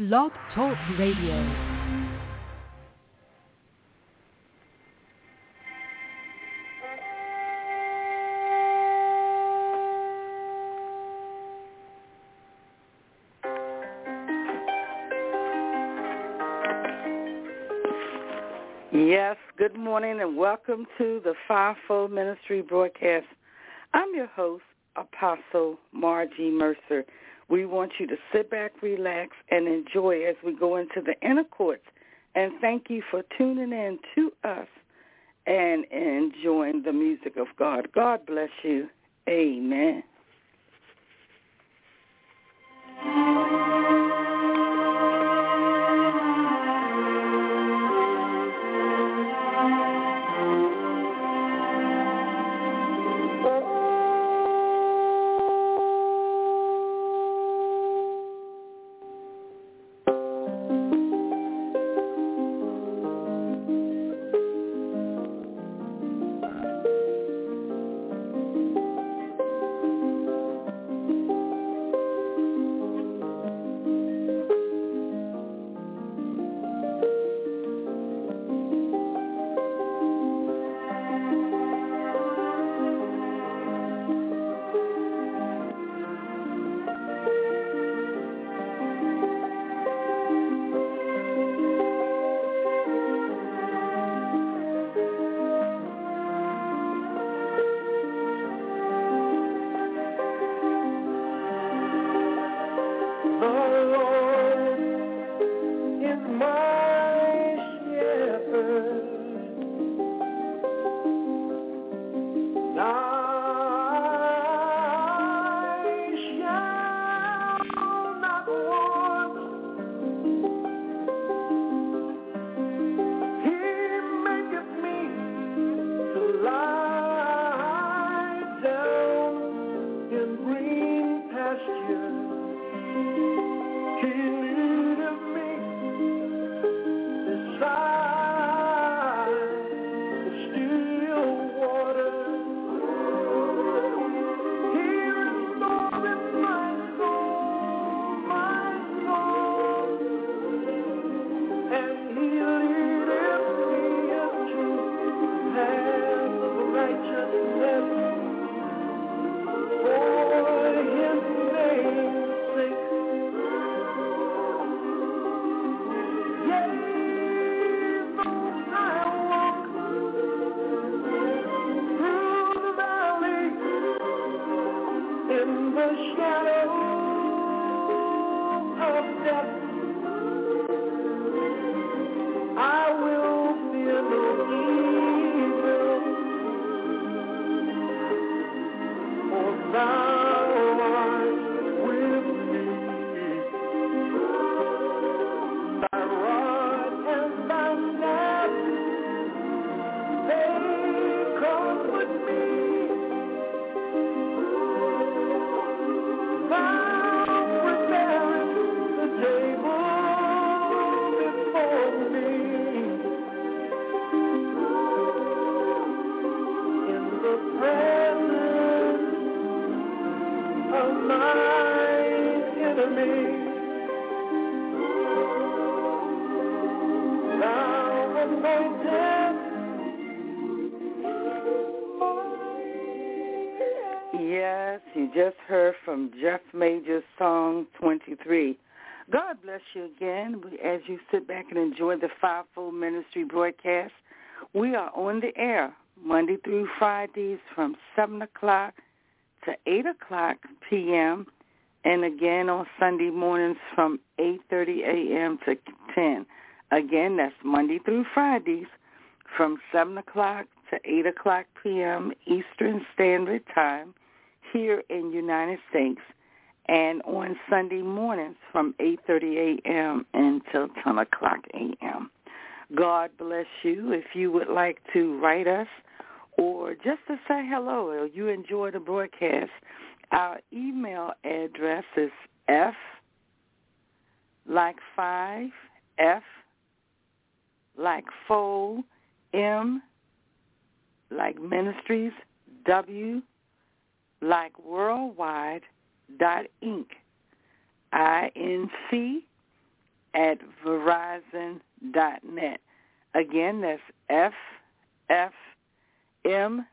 Blog Talk Radio. Yes, good morning and welcome to the Fivefold Ministry broadcast. I'm your host, Apostle Margie Mercer. We want you to sit back, relax, and enjoy as we go into the inner courts. And thank you for tuning in to us and enjoying the music of God. God bless you. Amen. 23. God bless you again as you sit back and enjoy the Fivefold Ministry broadcast. We are on the air Monday through Fridays from 7 o'clock to 8 o'clock p.m. and again on Sunday mornings from 8.30 a.m. to 10. Again, that's Monday through Fridays from 7 o'clock to 8 o'clock p.m. Eastern Standard Time here in United States and on Sunday mornings from 8.30 a.m. until 10 o'clock a.m. God bless you. If you would like to write us or just to say hello or you enjoy the broadcast, our email address is F like five, F like fold, M like ministries, W like worldwide dot inc, I N C at verizon dot net. Again, that's F F M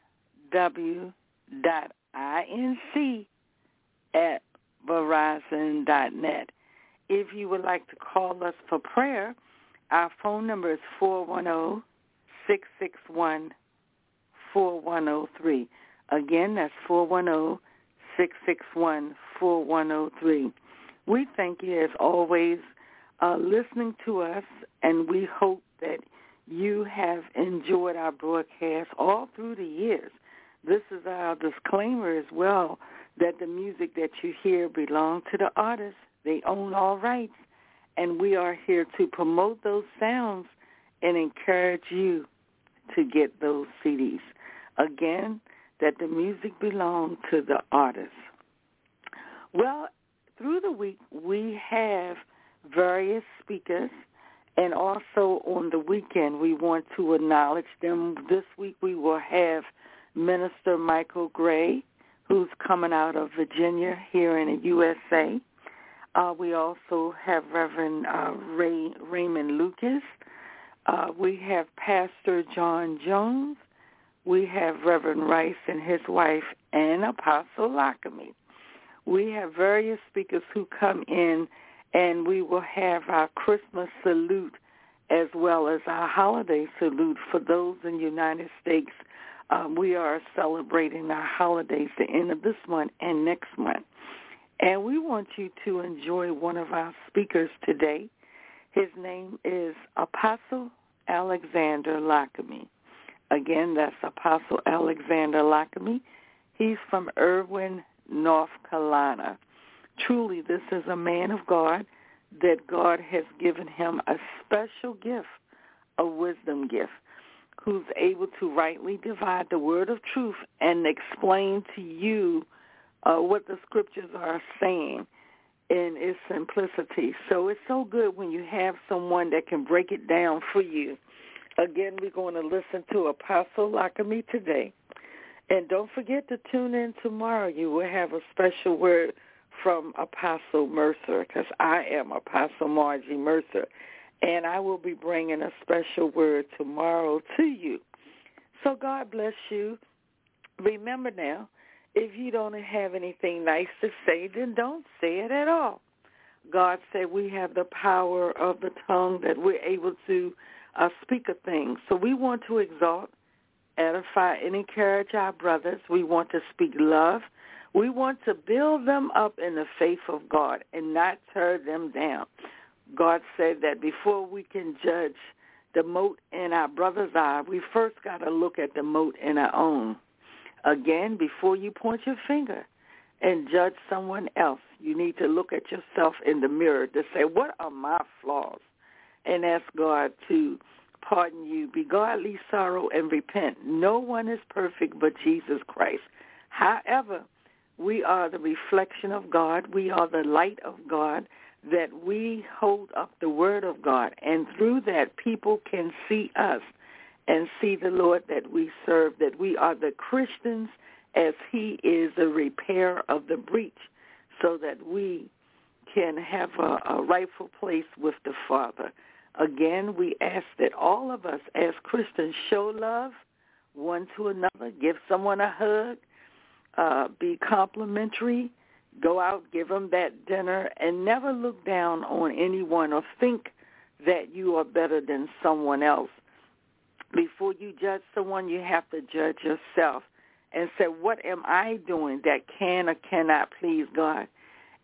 W dot I N C at verizon dot net. If you would like to call us for prayer, our phone number is 410 661 4103. Again, that's 410 661 4103. We thank you, as always, uh, listening to us, and we hope that you have enjoyed our broadcast all through the years. This is our disclaimer as well that the music that you hear belongs to the artist. They own all rights, and we are here to promote those sounds and encourage you to get those CDs. Again, that the music belongs to the artist. Well, through the week, we have various speakers, and also on the weekend, we want to acknowledge them. This week, we will have Minister Michael Gray, who's coming out of Virginia here in the USA. Uh, we also have Reverend uh, Ray, Raymond Lucas. Uh, we have Pastor John Jones. We have Reverend Rice and his wife and Apostle Lockamy. We have various speakers who come in, and we will have our Christmas salute as well as our holiday salute for those in the United States um, we are celebrating our holidays the end of this month and next month. And we want you to enjoy one of our speakers today. His name is Apostle Alexander Lockamy. Again, that's Apostle Alexander Lockamy. He's from Erwin, North Carolina. Truly, this is a man of God that God has given him a special gift, a wisdom gift who's able to rightly divide the word of truth and explain to you uh, what the scriptures are saying in its simplicity. So it's so good when you have someone that can break it down for you. Again, we're going to listen to Apostle Lockamy today. And don't forget to tune in tomorrow. You will have a special word from Apostle Mercer because I am Apostle Margie Mercer and I will be bringing a special word tomorrow to you. So God bless you. Remember now, if you don't have anything nice to say, then don't say it at all. God said we have the power of the tongue that we're able to uh, speak a thing. So we want to exalt, edify, and encourage our brothers. We want to speak love. We want to build them up in the faith of God and not tear them down. God said that before we can judge the mote in our brother's eye, we first got to look at the mote in our own. Again, before you point your finger and judge someone else, you need to look at yourself in the mirror to say, what are my flaws? And ask God to pardon you. Be godly sorrow and repent. No one is perfect but Jesus Christ. However, we are the reflection of God. We are the light of God that we hold up the word of God, and through that people can see us and see the Lord that we serve, that we are the Christians as he is the repair of the breach, so that we can have a, a rightful place with the Father. Again, we ask that all of us as Christians show love one to another, give someone a hug, uh, be complimentary, Go out, give them that dinner, and never look down on anyone or think that you are better than someone else. Before you judge someone, you have to judge yourself and say, what am I doing that can or cannot please God?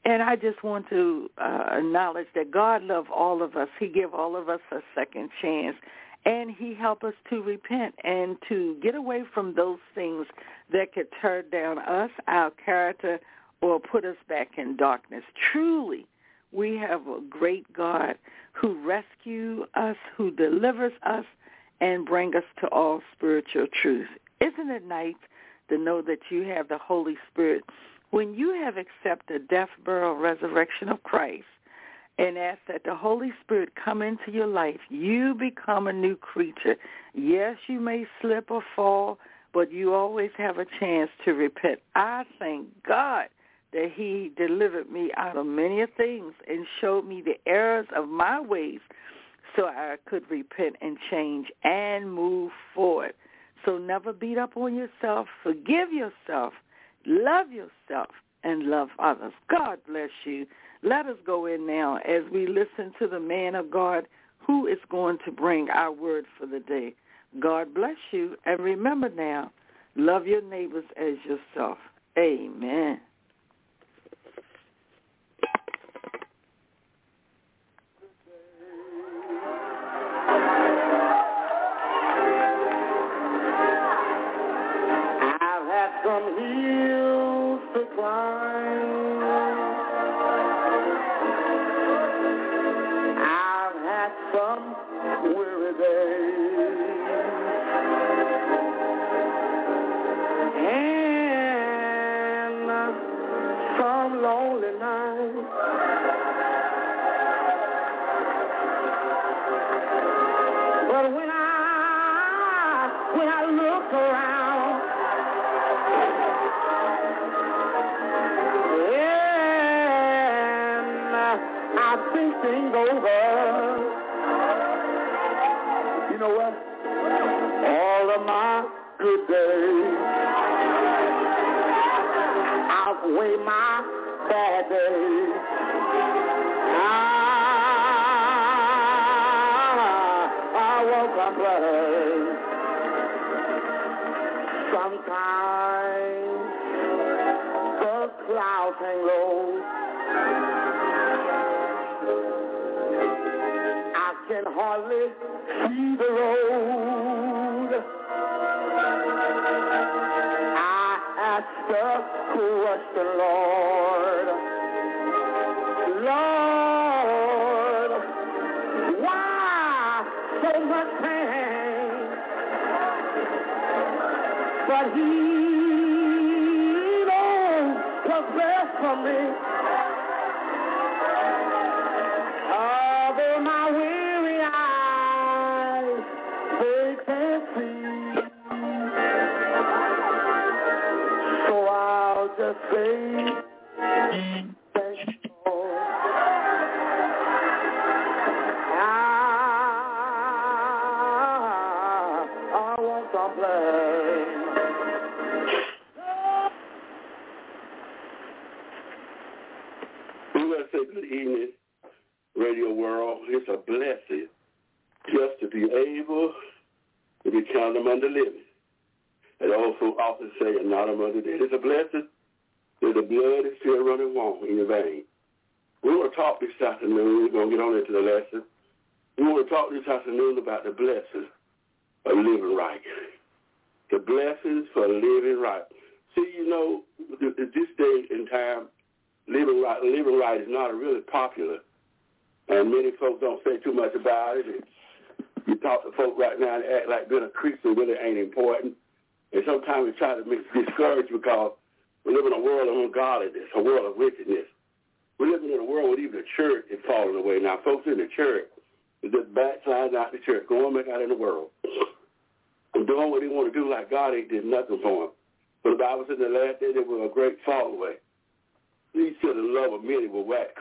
And I just want to uh, acknowledge that God loves all of us. He give all of us a second chance. And he help us to repent and to get away from those things that could tear down us, our character, or put us back in darkness. Truly, we have a great God who rescues us, who delivers us, and bring us to all spiritual truth. Isn't it nice to know that you have the Holy Spirit? When you have accepted death, burial, resurrection of Christ, and ask that the Holy Spirit come into your life, you become a new creature. Yes, you may slip or fall, but you always have a chance to repent. I thank God that he delivered me out of many things and showed me the errors of my ways so I could repent and change and move forward. So never beat up on yourself. Forgive yourself. Love yourself and love others. God bless you. Let us go in now as we listen to the man of God who is going to bring our word for the day. God bless you. And remember now, love your neighbors as yourself. Amen.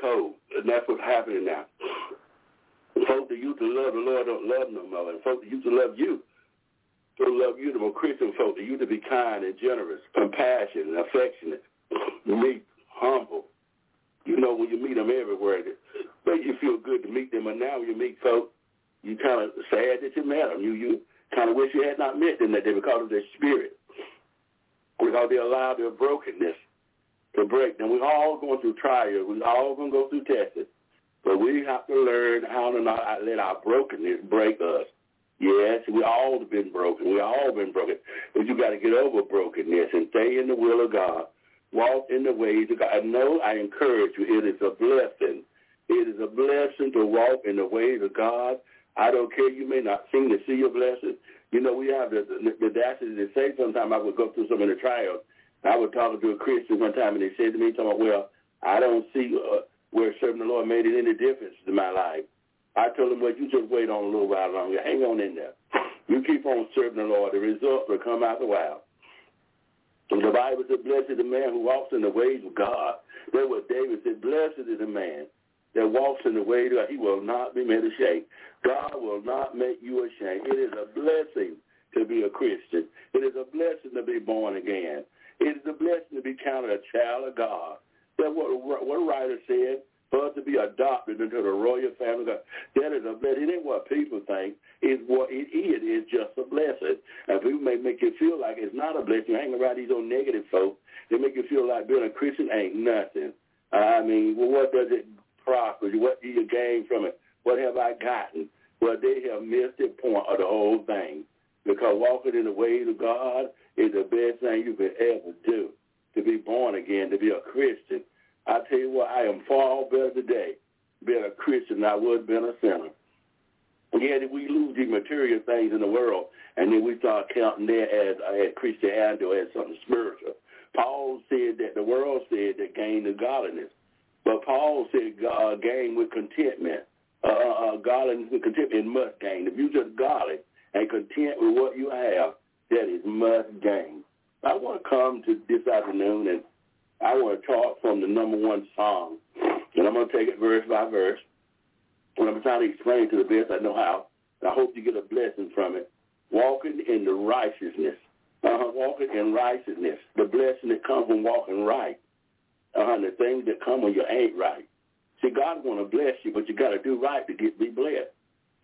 code. And that's what's happening now. Folks that used to love the Lord don't love no more. And folks that used to love you don't love you the more. Christian folks that used to be kind and generous, compassionate and affectionate, meek, humble. You know, when you meet them everywhere, it makes you feel good to meet them. And now when you meet folks, you kind of sad that you met them. You, you kind of wish you had not met them that day because of their spirit, because they're their brokenness to break them. We're all going through trials. We're all going to go through tests. But we have to learn how to not let our brokenness break us. Yes, we all have been broken. We all been broken. But you got to get over brokenness and stay in the will of God. Walk in the ways of God. I know I encourage you. It is a blessing. It is a blessing to walk in the ways of God. I don't care. You may not seem to see your blessings. You know, we have the, the audacity to say sometimes I would go through some of the trials I was talking to a Christian one time, and they said to me, talking about, well, I don't see uh, where serving the Lord made any difference to my life. I told him, well, you just wait on a little while longer. Hang on in there. You keep on serving the Lord. The results will come after a while. And the Bible said, blessed is the man who walks in the ways of God. That's what David said, blessed is the man that walks in the way that he will not be made ashamed. God will not make you ashamed. It is a blessing to be a Christian. It is a blessing to be born again. It is a blessing to be counted a child of God. That's what, a writer said, for us to be adopted into the royal family. That is a blessing. It ain't what people think. It's what it is. It's just a blessing. And people may make you feel like it's not a blessing. Hang around these old negative folks. They make you feel like being a Christian ain't nothing. I mean, well, what does it prosper? What do you gain from it? What have I gotten? Well, they have missed the point of the whole thing. Because walking in the ways of God is the best thing you can ever do. To be born again, to be a Christian. I tell you what, I am far better today being a Christian than I would being a sinner. Yet we lose these material things in the world, and then we start counting that as, as Christianity or as something spiritual. Paul said that the world said that gain is godliness. But Paul said uh, gain with contentment. Uh, uh, godliness with contentment must gain. If you're just godly and content with what you have, that is must gain. I want to come to this afternoon and I want to talk from the number one song. And I'm going to take it verse by verse. And I'm trying to explain to the best I know how. I hope you get a blessing from it. Walking in the righteousness. Uh-huh, walking in righteousness. The blessing that comes from walking right. Uh-huh, the things that come when you ain't right. See, God want to bless you, but you got to do right to get be blessed.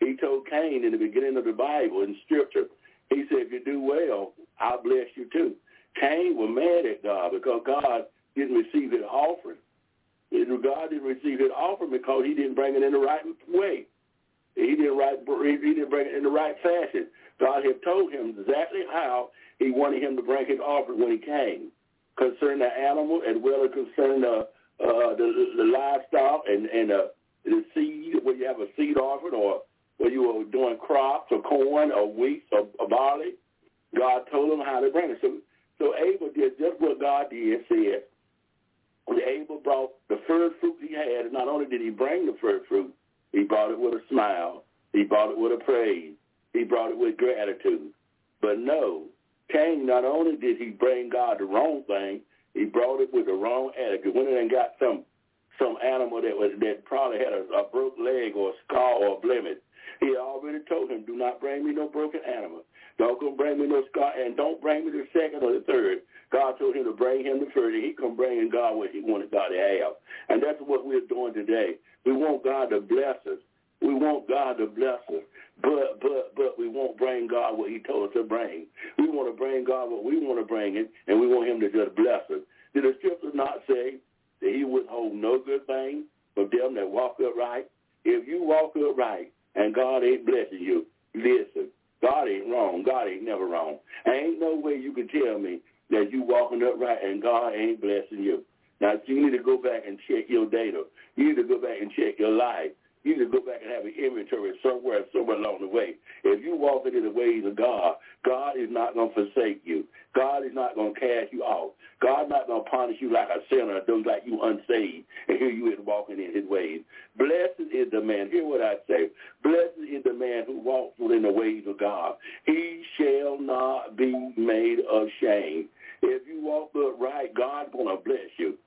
He told Cain in the beginning of the Bible in Scripture, he said, if you do well, I'll bless you too. Cain was mad at God because God didn't receive his offering. God didn't receive his offering because he didn't bring it in the right way. He didn't, right, he didn't bring it in the right fashion. God had told him exactly how he wanted him to bring his offering when he came, concerning the animal as well as concerning the, uh, the, the livestock and, and uh, the seed, where you have a seed offering or where you were doing crops or corn or wheat or, or barley. God told him how to bring it. So, so Abel did just what God did, said, Abel brought the first fruit he had, and not only did he bring the first fruit, he brought it with a smile. He brought it with a praise. He brought it with gratitude. But no, Cain, not only did he bring God the wrong thing, he brought it with the wrong attitude. Went in and got some some animal that was that probably had a, a broke leg or a scar or a blemish. He already told him, do not bring me no broken animal. Don't go bring me no scar, and don't bring me the second or the third. God told him to bring him the first, and he come bring in God what he wanted God to have. And that's what we're doing today. We want God to bless us. We want God to bless us. But but but we won't bring God what he told us to bring. We want to bring God what we want to bring him, and we want him to just bless us. Did the scripture not say that he withhold no good thing from them that walk upright? If you walk upright and God ain't blessing you, listen, God ain't wrong. God ain't never wrong. Ain't no way you can tell me that you walking upright and God ain't blessing you. Now, you need to go back and check your data. You need to go back and check your life. You need to go back and have an inventory somewhere, somewhere along the way. If you walking in the ways of God, God is not going to forsake you. God is not going to cast you off. God's not going to punish you like a sinner, those like you unsaved, and here you is walking in his ways. Blessed is the man, hear what I say, blessed is the man who walks within the ways of God. He shall not be made ashamed. If you walk upright, God's going to bless you.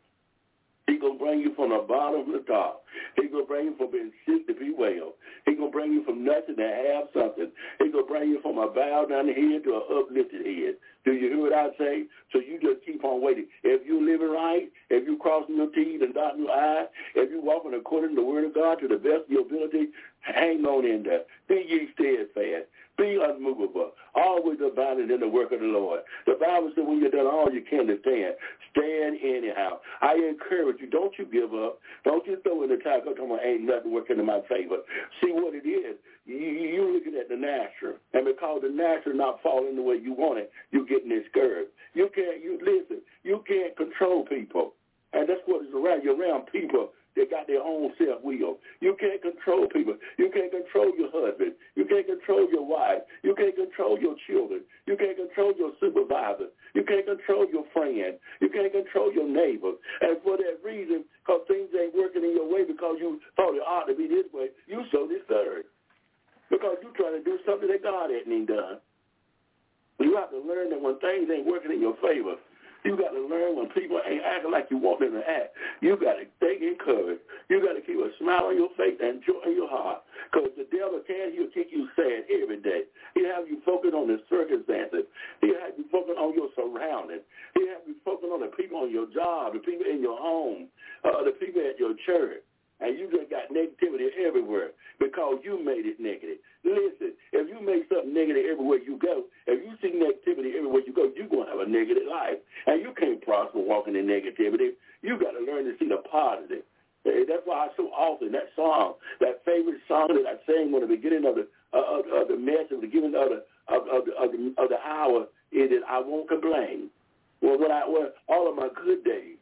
He's going to bring you from the bottom to the top. He's going to bring you from being sick to be well. He's going to bring you from nothing to have something. He's going to bring you from a bow down head to an uplifted head. Do you hear what I say? So you just keep on waiting. If you're living right, if you're crossing your T's and dotting your I's, if you're walking according to the word of God to the best of your ability, hang on in there. Be ye steadfast. Be unmovable. Always abounding in the work of the Lord. The Bible says when you've done all you can to stand, stand anyhow. I encourage you, don't you give up. Don't you throw in the towel come on, ain't nothing working in my favor. See what it is. You, you're looking at the natural. And because the natural not falling the way you want it, you're getting discouraged. You can't, you listen, you can't control people. And that's what is around. You're around people they got their own self-will. You can't control people. You can't control your husband. You can't control your wife. You can't control your children. You can't control your supervisor. You can't control your friend. You can't control your neighbor. And for that reason, because things ain't working in your way because you thought it ought to be this way, you so discouraged. Because you're trying to do something that God hadn't even done. You have to learn that when things ain't working in your favor, You got to learn when people ain't acting like you want them to act. You got to stay encouraged. You got to keep a smile on your face and joy in your heart. Because the devil can, he'll keep you sad every day. He'll have you focus on the circumstances. He'll have you focus on your surroundings. He'll have you focus on the people on your job, the people in your home, uh, the people at your church and you just got negativity everywhere because you made it negative. Listen, if you make something negative everywhere you go, if you see negativity everywhere you go, you're going to have a negative life. And you can't prosper walking in negativity. You got to learn to see the positive. That's why I so often, that song, that favorite song that I sang when the beginning of the uh, of, of the message, the beginning of the of, of, the, of, the, of the hour, is that I won't complain. Well, when I when all of my good days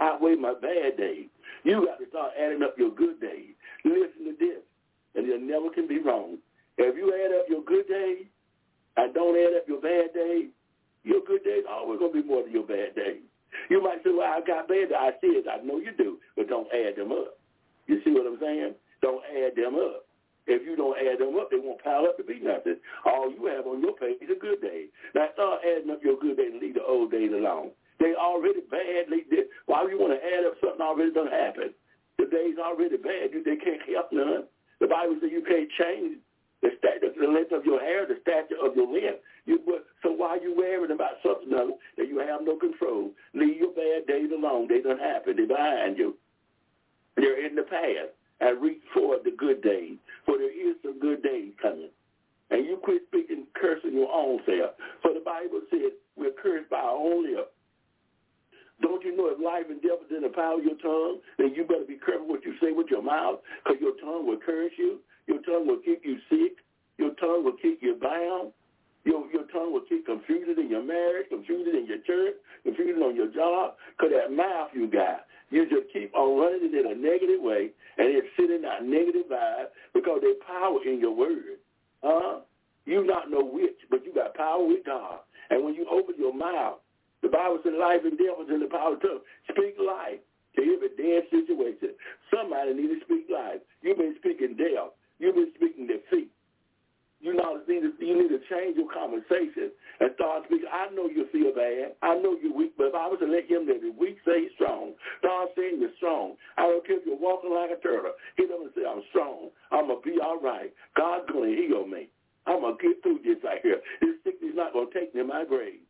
outweigh my bad days, you got to start adding up your good days. Listen to this, and it never can be wrong. If you add up your good days and don't add up your bad days, your good days always going to be more than your bad days. You might say, well, I got bad days. I see it. I know you do, but don't add them up. You see what I'm saying? Don't add them up. If you don't add them up, they won't pile up to be nothing. All you have on your page is a good day. Now start adding up your good days and leave the old days alone. They already bad. They, they, why you want to add up something already done happened? The day's already bad. You, they can't help none. The Bible says you can't change the, the length of your hair, the stature of your limb. You, so why are you worrying about something that you have no control? Leave your bad days alone. They done happened. They're behind you. They're in the past. And reach for the good days. For there is some good days coming. And you quit speaking, cursing your own self. For the Bible says we're cursed by our own lips. Don't you know if life and death is in the power of your tongue, then you better be careful what you say with your mouth, because your tongue will curse you. Your tongue will keep you sick. Your tongue will keep you bound. Your, your tongue will keep confusion in your marriage, confusion in your church, confusion on your job, because that mouth you got, you just keep on running it in a negative way, and it's sitting that negative vibe because there's power in your word. Huh? You not no witch, but you got power with God. And when you open your mouth, the Bible says life and death is in the power of tongue. Speak life to every dead situation. Somebody need to speak life. You've been speaking death. You've been speaking defeat. You know, you need, to, you need to change your conversation and start speaking. I know you feel bad. I know you're weak, but if I was to let him that is weak say he's strong, start saying you're strong. I don't care if you're walking like a turtle. He doesn't say I'm strong. I'm going to be all right. God's going to heal me. I'm going to get through this right here. This sickness is not going to take me in my grave.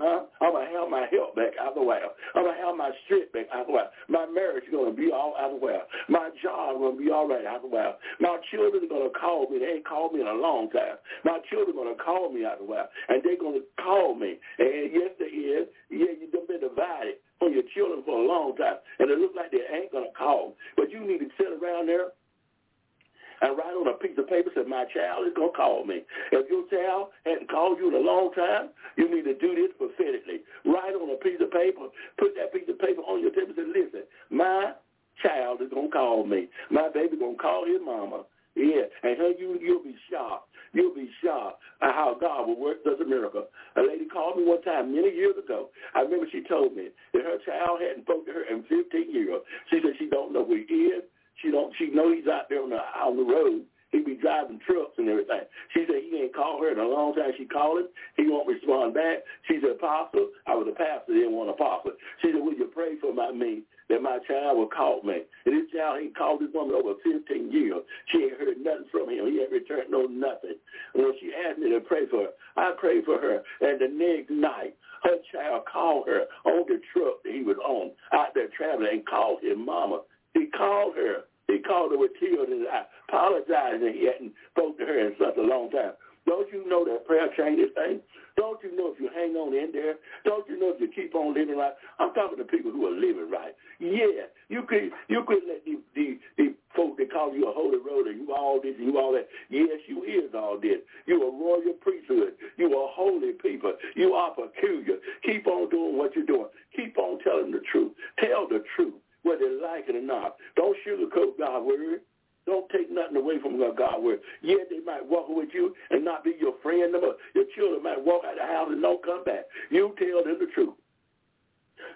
Huh? I'm going to have my health back out the way. I'm going to have my strength back out the way. My marriage is going to be all out the way. My job is going to be all right out the way. My children are going to call me. They ain't called me in a long time. My children are going to call me out the way. And they're going to call me. And yes, they is. Yeah, you've been divided from your children for a long time. And it looks like they ain't going to call. But you need to sit around there and write on a piece of paper said, my child is going to call me. If your child hadn't called you in a long time, you need to do this prophetically. Write on a piece of paper, put that piece of paper on your table and say, listen, my child is going to call me. My baby going to call his mama. Yeah, and her, you, you'll be shocked. You'll be shocked at how God will work does a miracle. A lady called me one time many years ago. I remember she told me that her child hadn't spoken to her in 15 years. She said she don't know where he is. She don't. She know he's out there on the on the road. He be driving trucks and everything. She said he ain't called her in a long time. She called him. He won't respond back. She said, Apostle, I was a pastor, didn't want an apostle. She said, Will you pray for my me that my child will call me? And this child, he called this woman over 15 years. She ain't heard nothing from him. He ain't returned no nothing. And when she asked me to pray for her, I prayed for her. And the next night, her child called her on the truck that he was on out there traveling and called his mama. He called her he called her with tears in his eyes, apologizing that he hadn't spoken to her in such a long time. Don't you know that prayer changes things? Don't you know if you hang on in there? Don't you know if you keep on living right? I'm talking to people who are living right. Yeah, you could you could let the the, the folk that call you a holy road and you all this and you all that. Yes, you is all this. You a royal priesthood. You a holy people. You are peculiar. Keep on doing what you're doing. Keep on telling the truth. Tell the truth whether they like it or not. Don't sugarcoat God's word. Don't take nothing away from God's word. Yeah, they might walk with you and not be your friend. Your children might walk out of the house and don't come back. You tell them the truth.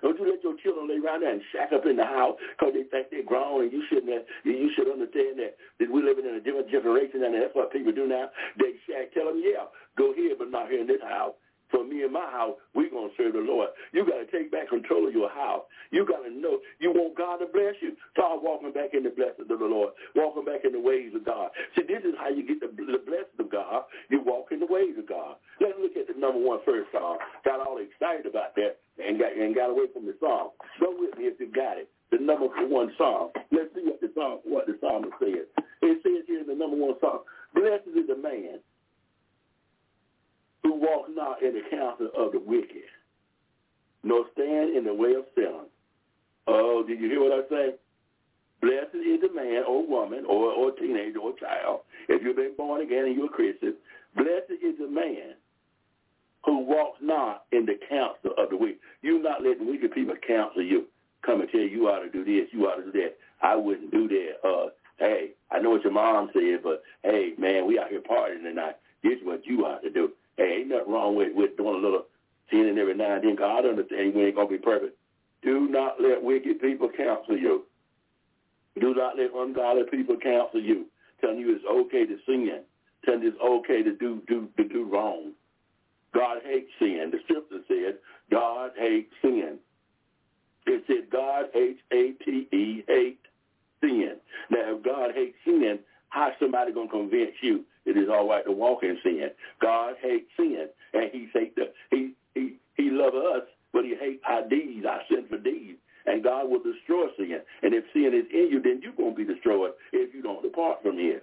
Don't you let your children lay around there and shack up in the house because they think they're grown and you shouldn't have, you should understand that, that we're living in a different generation and that's what people do now. They shack. Tell them, yeah, go here, but not here in this house. For me and my house, we're going to serve the Lord. You got to take back control of your house. You got to know you want God to bless you. Start walking back in the blessings of the Lord, walking back in the ways of God. See, this is how you get the, the blessings of God. You walk in the ways of God. Let's look at the number one first song. Got all excited about that and got, and got away from the song. Go with me if you got it. The number one song. Let's see what the song what the psalmist says. It says here in the number one song, Blessed is the man who walk not in the counsel of the wicked, nor stand in the way of sinners. Oh, did you hear what I say? Blessed is the man or woman or, or teenager or child, if you've been born again and you're a Christian, blessed is the man who walks not in the counsel of the wicked. You're not letting wicked people counsel you. Come and tell you you ought to do this, you ought to do that. I wouldn't do that. Uh, hey, I know what your mom said, but hey, man, we out here partying tonight. This is what you ought to do. Hey, ain't nothing wrong with, with doing a little sinning every now and then. God understands you ain't going to be perfect. Do not let wicked people counsel you. Do not let ungodly people counsel you, telling you it's okay to sin, telling you it's okay to do do to do wrong. God hates sin. The scripture said God hates sin. It said God hates A-T-E, hate sin. Now, if God hates sin, how somebody going to convince you it is all right to walk in sin? God hates sin, and he hate the, he he he loves us, but he hates our deeds, our sinful deeds. And God will destroy sin. And if sin is in you, then you're going to be destroyed if you don't depart from Him.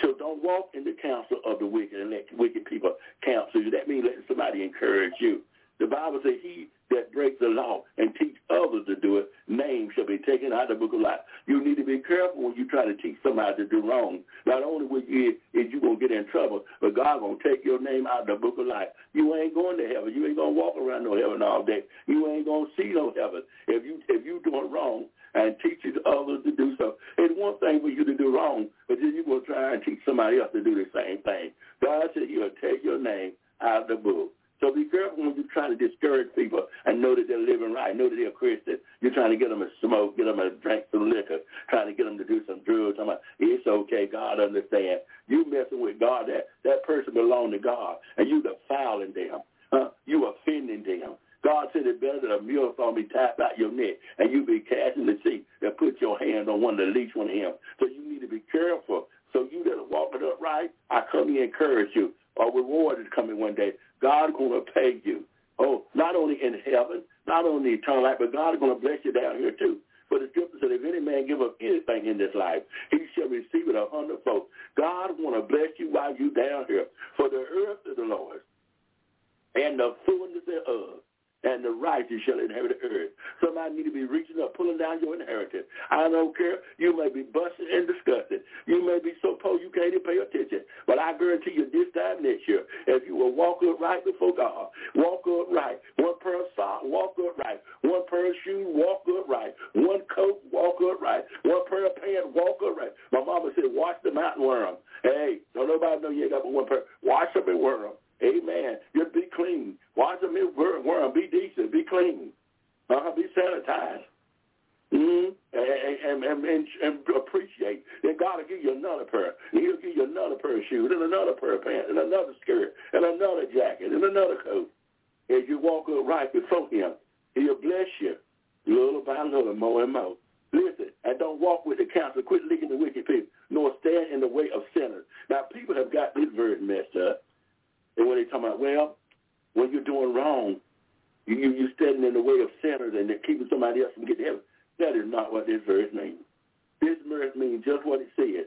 So don't walk in the counsel of the wicked and let wicked people counsel you. That means letting somebody encourage you. The Bible says he that breaks the law and teach others to do it, name shall be taken out of the book of life. You need to be careful when you try to teach somebody to do wrong. Not only will you, is you going to get in trouble, but God going to take your name out of the book of life. You ain't going to heaven. You ain't going to walk around no heaven all day. You ain't going to see no heaven if you if you doing wrong and teaching others to do so. It's one thing for you to do wrong, but then you're going to try and teach somebody else to do the same thing. God said he'll take your name out of the book. So be careful when you try to discourage people and know that they're living right, know that they're Christian. You're trying to get them to smoke, get them to drink some liquor, trying to get them to do some drugs. I'm like, it's okay. God understands. You messing with God, that, that person belong to God, and you defiling them. Huh? You offending them. God said it better that a mule millstone be tied out your neck and you be cast in the sea than put your hand on one of the least one of him. So you need to be careful. So you that are walking upright, I come and encourage you. A reward is coming one day. God going to pay you. Oh, not only in heaven, not only in eternal life, but God is going to bless you down here too. For the scripture said, if any man give up anything in this life, he shall receive it a hundredfold. God want to bless you while you down here. For the earth is the Lord's, and the fullness thereof and the righteous shall inherit the earth. Somebody need to be reaching up, pulling down your inheritance. I don't care. You may be busted and disgusted. You may be so poor you can't even pay attention. But I guarantee you this time next year, if you will walk upright before God, walk upright, one pair of socks, walk upright, one pair of shoes, walk upright, one coat, walk upright, one pair of pants, walk upright. My mama said, wash the mountain worm. Hey, don't nobody know you ain't got but one pair. Wash them and wear them. Amen. Just be clean. Wash them in worm. Be decent. Be clean. Uh-huh. Be sanitized. Mm-hmm. And, and, and, and, appreciate that God will give you another pair. And he'll give you another pair of shoes and another pair of pants and another skirt and another jacket and another coat. As you walk up right before him, he'll bless you little by little, more and more. Listen, and don't walk with the counsel. Quit leading the wicked people, nor stand in the way of sinners. Now, people have got this verse messed up. And when they talk about, well, when you're doing wrong, you, you, you're standing in the way of sinners and they're keeping somebody else from getting heaven. That is not what this verse means. This verse means just what it said.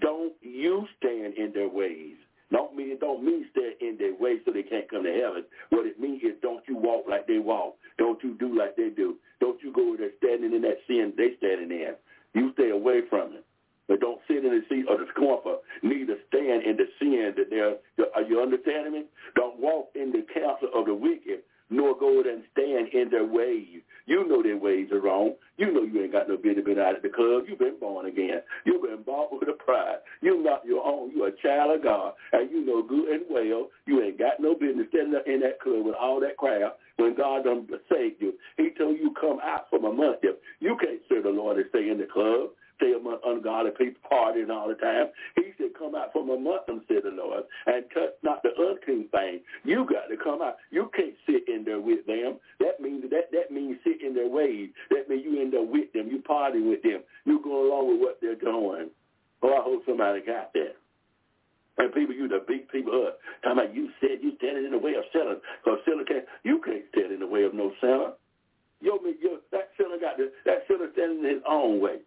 Don't you stand in their ways. Don't mean don't mean stand in their ways so they can't come to heaven. What it means is don't you walk like they walk. Don't you do like they do. Don't you go there standing in that sin they standing in. You stay away from it. But don't sit in the seat of the scornful, neither stand in the sin that they're, are you understanding me? Don't walk in the counsel of the wicked, nor go and stand in their ways. You know their ways are wrong. You know you ain't got no business been out of the club. You've been born again. You've been bought with a pride. You're not your own. You're a child of God. And you know good and well you ain't got no business standing up in that club with all that crowd when God done saved you. He told you come out from among them. You can't serve the Lord and stay in the club stay among ungodly people partying all the time. He said, come out from among them, said the Lord, and touch not the unclean thing. You got to come out. You can't sit in there with them. That means that that means sit in their ways. That means you in there with them. You party with them. You go along with what they're doing. Oh, I hope somebody got that. And people, you to beat people up. Talking about you said you standing in the way of selling. Because seller can't, you can't stand in the way of no seller. Yo, yo, that seller got the, that seller standing in his own way.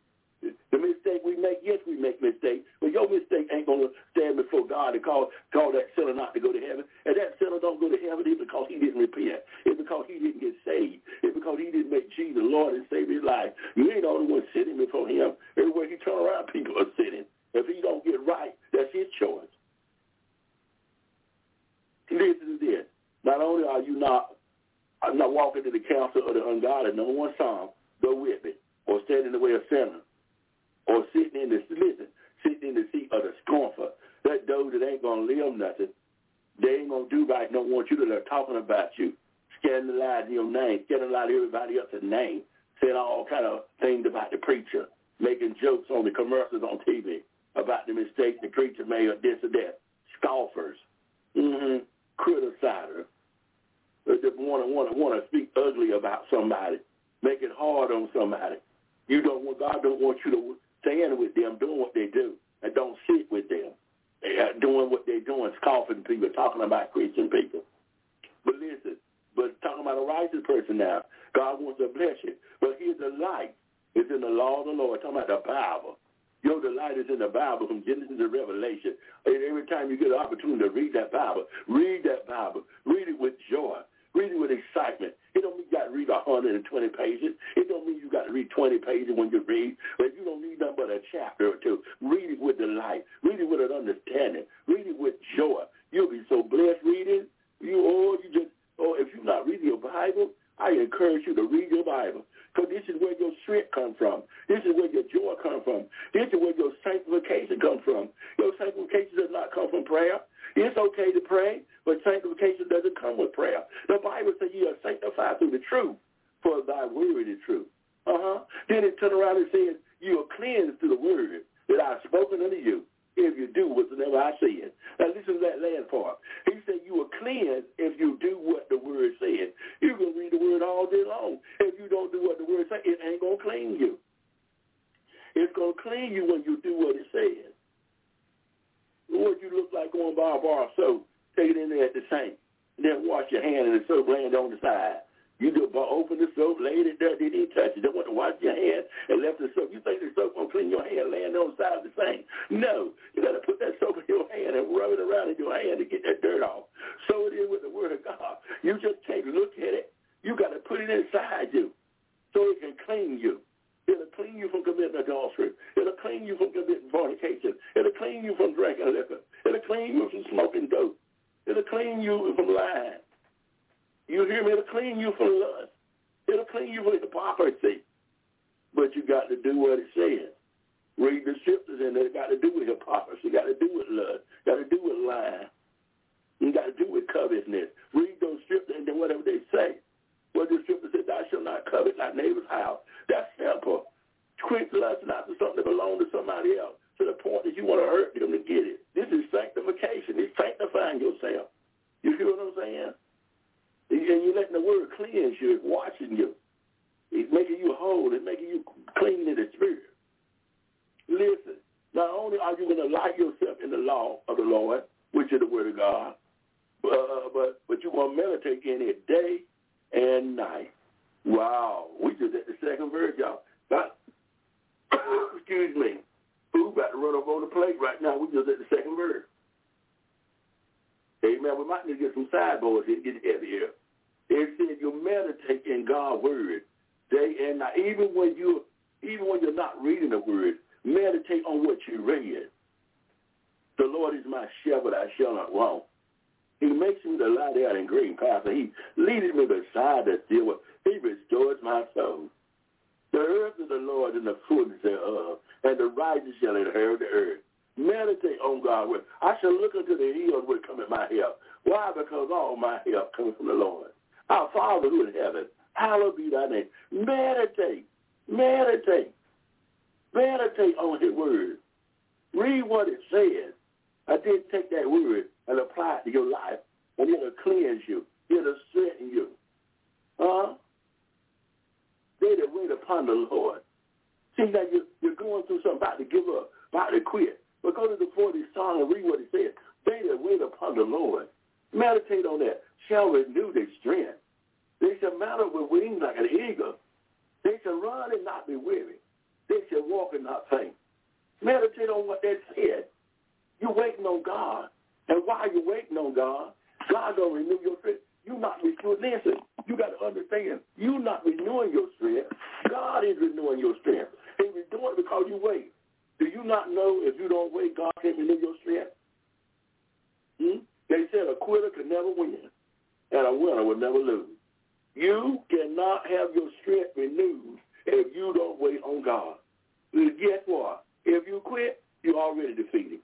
You from committing adultery. It'll clean you from committing fornication. It'll clean you from drinking liquor. It'll clean you from smoking dope. It'll clean you from lying. You hear me? It'll clean you from lust. It'll clean you from hypocrisy. But you got to do what it says. Read the scriptures and it got to do with hypocrisy, got to do with lust, got to do with lying. You got to do with covetousness. Read those scriptures and then whatever they say. What the scripture said, thou shalt not covet thy neighbor's house. That's simple. Quit lusting after something that belongs to somebody else to the point that you want to hurt them to get it. This is sanctification. It's sanctifying yourself. You hear what I'm saying? And you're letting the word cleanse you, it's washing you. It's making you whole. It's making you clean in the spirit. Listen, not only are you going to light yourself in the law of the Lord, which is the word of God, uh, but but you're going to meditate in it day and night. Wow. We just at the second verse, y'all. But, excuse me. Ooh, about to run up on the plate right now. We just at the second verse. Amen. We might need to get some sideboards here, get heavy here. It said you meditate in God's word day and night. Even when you even when you're not reading the word, meditate on what you read. The Lord is my shepherd, I shall not want. He makes me to lie down in green pastures. He leadeth me beside the still. He restores my soul. The earth is the Lord and the fullness thereof, and the righteous shall inherit the earth. Meditate on God's word. I shall look unto the hills where cometh my help. Why? Because all my help comes from the Lord. Our Father who is in heaven, hallowed be thy name. Meditate. Meditate. Meditate on his word. Read what it says. I did take that word and apply it to your life, and it'll cleanse you. It'll strengthen you. Huh? They that wait upon the Lord. See, now you're, you're going through something, about to give up, about to quit. But go to the 40th song and read what it says. They that wait upon the Lord. Meditate on that. Shall renew their strength. They shall mount up with wings like an eagle. They shall run and not be weary. They shall walk and not faint. Meditate on what that said. You're waiting on God. And while you're waiting on God, God gonna renew your strength. You not. Listen, you got to understand. You not renewing your strength. God is renewing your strength. He's renewing it because you wait. Do you not know if you don't wait, God can renew your strength? Hmm? They said a quitter can never win, and a winner will never lose. You cannot have your strength renewed if you don't wait on God. Guess what? If you quit, you're already defeated.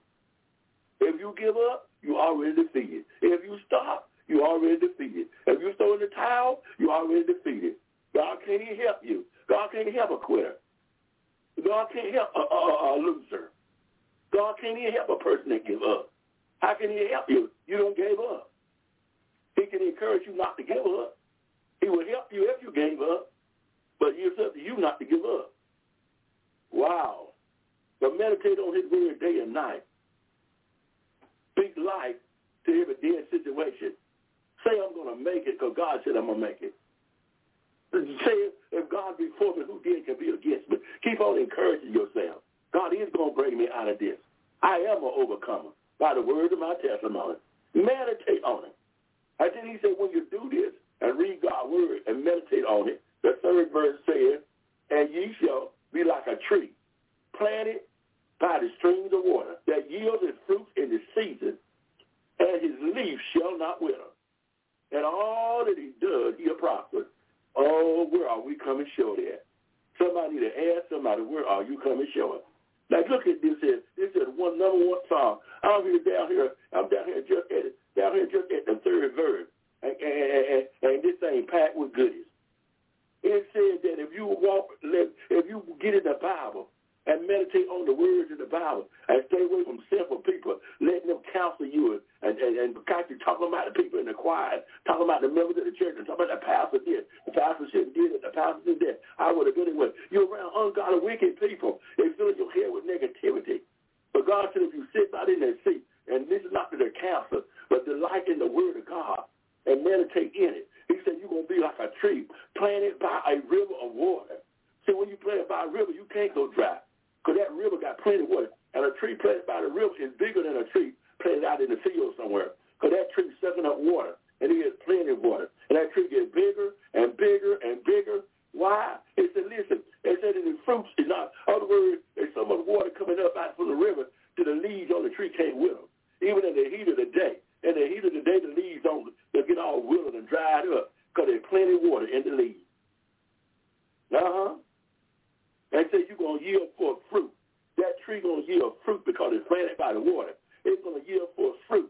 If you give up, you're already defeated. If you stop, you're already defeated. If you throw in the towel, you're already defeated. God can't help you. God can't help a quitter. God can't help a, a, a loser. God can't even help a person that give up. How can he help you? You don't give up. He can encourage you not to give up. He will help you if you gave up, but it's up to you not to give up. Wow. But meditate on his word day and night. Speak life to every dead situation. Say I'm going to make it because God said I'm going to make it. Say if God be for me, who can be against me? Keep on encouraging yourself. God is going to bring me out of this. I am an overcomer by the word of my testimony. Meditate on it. And then he said, when you do this and read God's word and meditate on it, the third verse says, and ye shall be like a tree planted by the streams of water that yields its fruit in the season, and his leaf shall not wither. And all that he does, he'll prosper. Oh, where are we coming short at? Somebody to ask somebody, where are you coming short? Now look at this. This is one number one song. I'm here down here. I'm down here just at it, down here just at the third verse, and, and, and, and this thing packed with goodies. It said that if you walk, if you get in the Bible and meditate on the words of the Bible and stay away from sinful people, letting them counsel you and, and, and you're talking about the people in the choir, talking about the members of the church, and talking about the pastor did, the pastor shouldn't did it, the pastor did that. I would have been away. You're around ungodly, wicked people. They fill your head with negativity. But God said if you sit out in that seat, and this is not to their counsel, but delight in the word of God and meditate in it. He said you're going to be like a tree planted by a river of water. See, when you plant by a river, you can't go dry because that river got plenty of water. And a tree planted by the river is bigger than a tree planted out in the field somewhere because that tree's sucking up water, and it has plenty of water. And that tree gets bigger and bigger and bigger. Why? It said, listen, it said that the fruits is not, other words, there's so much water coming up out from the river that the leaves on the tree can't with them, even in the heat of the day. In the heat of the day, the leaves don't they'll get all withered and dried up because there's plenty of water in the leaves. Uh-huh. And say you're going to yield for fruit. That tree going to yield fruit because it's planted by the water. It's going to yield for fruit.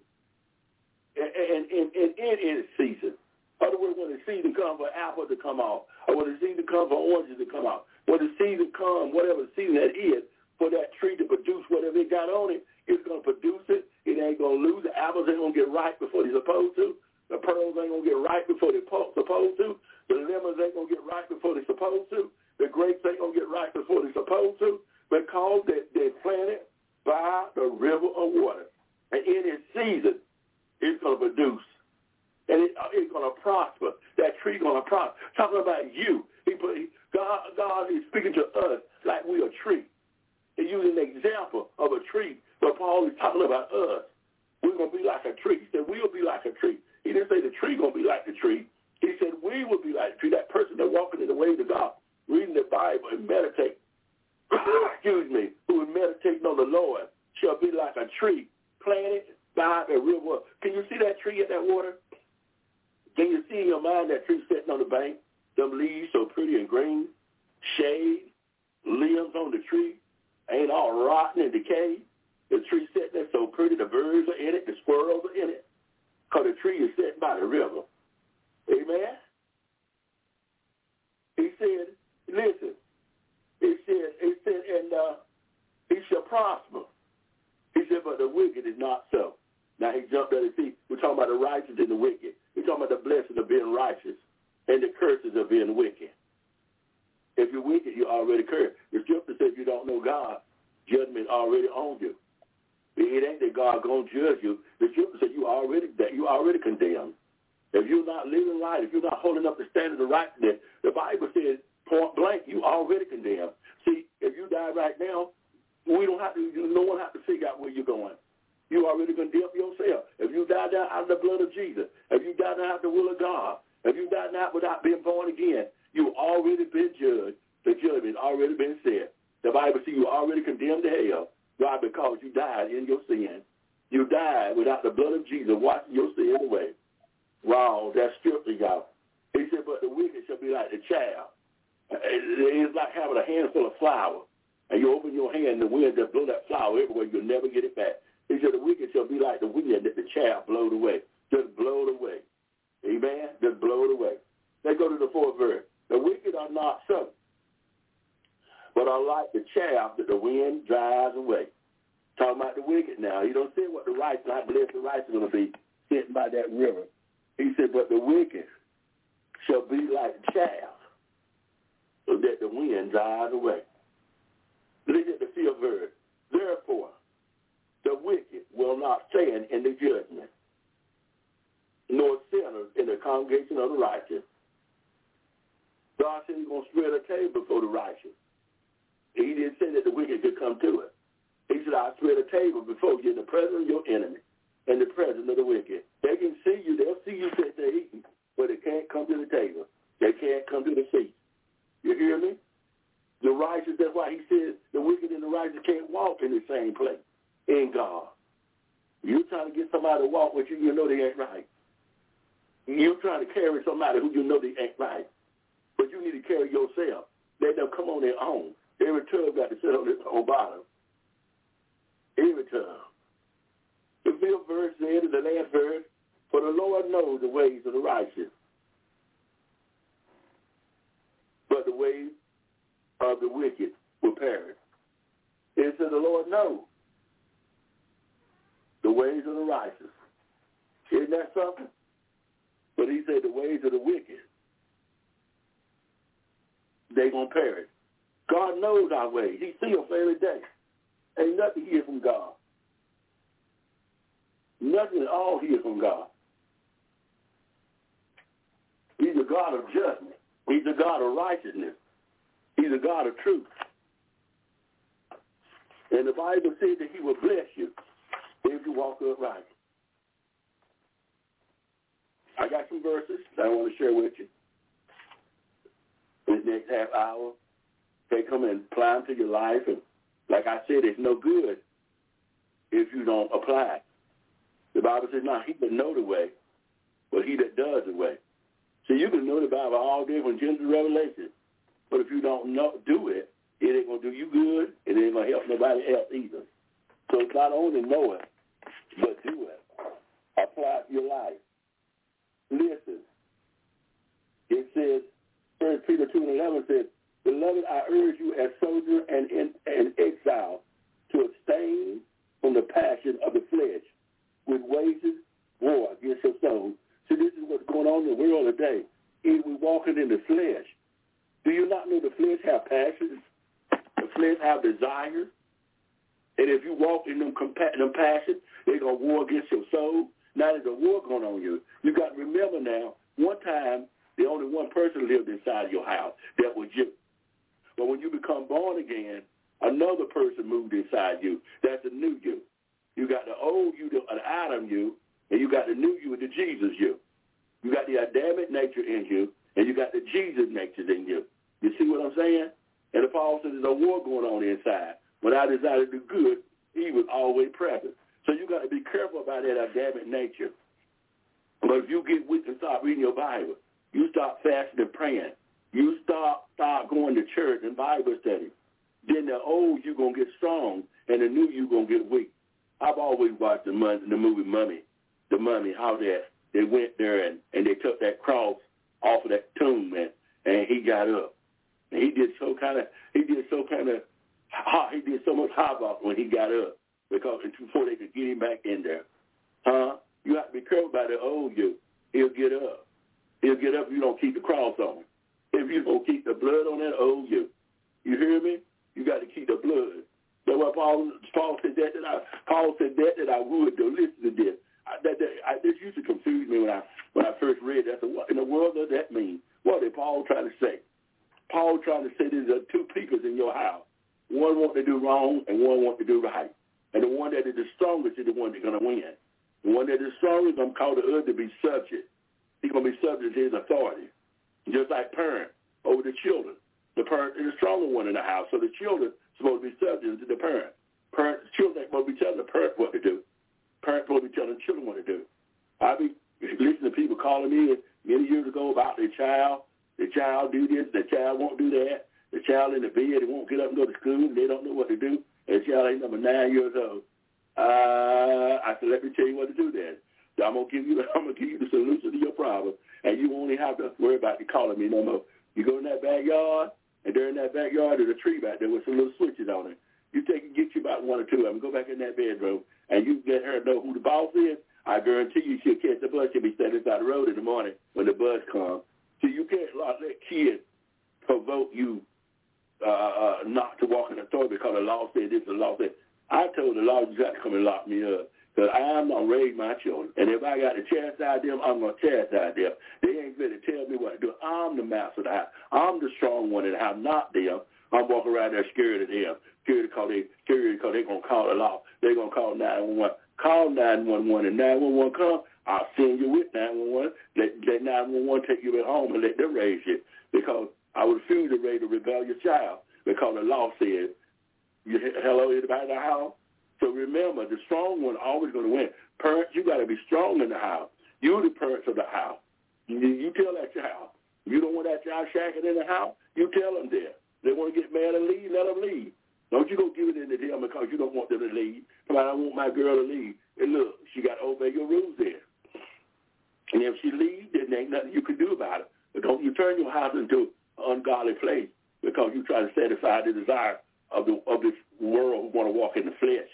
And, and, and, and in its season. Other words, when the season comes for apples to come out, or when the season comes for oranges to come out, when the season comes, whatever season that is, for that tree to produce whatever it got on it, it's going to produce it. It ain't going to lose. The apples ain't going to get ripe before they're supposed to. The pearls ain't going to get ripe before they're supposed to. The lemons ain't going to get ripe before they're supposed to. The grapes ain't going to get ripe before they're supposed to because they, they're planted by the river of water. And in its season, it's going to produce. And it, uh, it's going to prosper. That tree going to prosper. Talking about you. He God, God is speaking to us like we're a tree. He's using an example of a tree, but Paul is talking about us. We're going to be like a tree. He said, we'll be like a tree. He didn't say the tree going to be like the tree. He said, we will be like the tree. That person that walking in the ways of God, reading the Bible and meditate, excuse me, who is meditating on the Lord, shall be like a tree planted by the river. Can you see that tree in that water? Can you see in your mind that tree sitting on the bank? Them leaves so pretty and green, shade, limbs on the tree, ain't all rotten and decayed. The tree sitting there so pretty, the birds are in it, the squirrels are in it, because the tree is sitting by the river. Amen? He said, listen, he said, he said, and uh, he shall prosper. He said, but the wicked is not so. Now he jumped at his feet. We're talking about the righteous and the wicked. We're talking about the blessings of being righteous and the curses of being wicked. If you're wicked, you're already cursed. The scripture says you don't know God, judgment already on you. It ain't that God gonna judge you. The scripture says you already that you already condemned. If you're not living right, if you're not holding up the standard of righteousness, the Bible says point blank, you already condemned. See, if you die right now, we don't have to. No one have to figure out where you're going. You already condemned yourself. If you die now out of the blood of Jesus, if you die now out the will of God, if you die now without being born again, you already been judged. The judgment already been said. The Bible says you already condemned to hell. Why? Because you died in your sin. You died without the blood of Jesus washing your sin away. Wow, that's scripture, y'all. He said, but the wicked shall be like the child. It's like having a handful of flour, and you open your hand, and the wind just blow that flour everywhere. You'll never get it back. He said, the wicked shall be like the wind that the chaff blowed away. Just blow it away. Amen? Just blow it away. Let's go to the fourth verse. The wicked are not so, but are like the chaff that the wind drives away. Talking about the wicked now. He don't say what the righteous, I believe the righteous are going to be sitting by that river. He said, but the wicked shall be like chaff so that the wind drives away. Look at the fifth verse. Therefore, the wicked will not stand in the judgment, nor sinners in the congregation of the righteous. God said he's going to spread a table for the righteous. He didn't say that the wicked could come to it. He said, I'll spread a table before you in the presence of your enemy and the presence of the wicked. They can see you. They'll see you sit there eating, but they can't come to the table. They can't come to the feast. You hear me? The righteous, that's why he says the wicked and the righteous can't walk in the same place in God. You're trying to get somebody to walk with you, you know they ain't right. You're trying to carry somebody who you know they ain't right. But you need to carry yourself. Let them come on their own. Every tub got to sit on its own bottom. Every tub. The fifth verse said, the last verse, for the Lord knows the ways of the righteous. But the ways of the wicked will perish. It said the Lord knows the ways of the righteous. Isn't that something? But he said the ways of the wicked, they're going to perish. God knows our ways. He sees us every day. Ain't nothing here from God. Nothing at all here from God. He's a God of judgment. He's a God of righteousness. He's a God of truth. And the Bible says that he will bless you if you walk upright. I got some verses that I want to share with you. This next half hour, they come and apply them to your life. And like I said, it's no good if you don't apply. The Bible says, now he that know the way, but he that does the way. So you can know the Bible all day from Genesis to Revelation. But if you don't know, do it, it ain't to do you good. It ain't to help nobody else either. So it's not only know it, but do it. Apply it to your life. Listen. It says, 1 Peter 2 and 11 says, Beloved, I urge you as soldier and in and exile to abstain from the passion of the flesh with wages war against your soul. So this is what's going on in the world today. Is we walking in the flesh. Do you not know the flesh have passions? The flesh have desires. And if you walk in them, compa- them passions, they're going to war against your soul. Now there's a war going on you. You got to remember now, one time, the only one person lived inside your house. That was you. But when you become born again, another person moved inside you. That's a new you. You got the old you, the Adam you, and you got the new you, the Jesus you. You got the Adamic nature in you, and you got the Jesus nature in you. You see what I'm saying? And the Paul says there's a war going on inside. When I desire to do good, he was always present. So you got to be careful about that Adamic nature. But if you get weak and start reading your Bible, you start fasting and praying, you start start going to church and Bible study, then the old you gonna get strong and the new you gonna get weak. I've always watched the, the movie Mummy, the Mummy, how that they went there and, and they took that cross off of that tomb and, and he got up. And he did so kind of, he did so kind of, he did so much havoc when he got up. because before they could get him back in there. Huh? You have to be careful about the old oh, you. He'll get up. He'll get up if you don't keep the cross on him. If you don't keep the blood on that old oh, you. You hear me? You got to keep the blood. That's why Paul, Paul said that, that I, Paul said that, that I would do. Listen to this. That, that, I, this used to confuse me when I when I first read that. I said, what in the world does that mean? What did Paul trying to say? Paul trying to say there's two peoples in your house. One want to do wrong and one want to do right. And the one that is the strongest is the one that's going to win. The one that is strongest, I'm called the other to be subject. He's going to be subject to his authority. Just like parent over the children. The parent is the stronger one in the house. So the children supposed to be subject to the parent. Parent, children supposed to be telling the parent what to do. Parents supposed to be telling children what to do. I be listening to people calling me many years ago about their child. The child do this, the child won't do that. The child in the bed, they won't get up and go to school, they don't know what to do. And the child ain't number nine years old. Uh, I said, let me tell you what to do then. I'm gonna give you, I'm gonna give you the solution to your problem, and you won't even have to worry about you calling me no more. You go in that backyard, and there in that backyard there's a tree back there with some little switches on it. You take and get you about one or two of them, go back in that bedroom, and you let her know who the boss is. I guarantee you she'll catch the bus. She'll be standing by the road in the morning when the bus comes. So you can't let kids provoke you uh, uh, not to walk in authority because the law said this, the law said. I told the law, you got to come and lock me up. Because I'm going to raise my children. And if I got to chastise them, I'm going to chastise them. They ain't going to tell me what to do. I'm the master of the house. I'm the strong one in the house, not them. I'm walking around there scared of them. Scared because they because they're going to call the law. They're going to call 911. Call 911 and 911 come. I'll send you with 911. Let, let 911 take you at home and let them raise you. Because I refuse to raise a rebellious child because the law says, you, hello, anybody in the house? So remember, the strong one always going to win. Parents, you got to be strong in the house. You're the parents of the house. You, you tell that child. You don't want that child shacking in the house, you tell them there. They want to get mad and leave, let them leave. Don't you go give it in to them because you don't want them to leave. Come on, I want my girl to leave. And look, she got to obey your rules there. And if she leaves, then there ain't nothing you can do about it. But don't you turn your house into an ungodly place because you try to satisfy the desire of the of this world who want to walk in the flesh.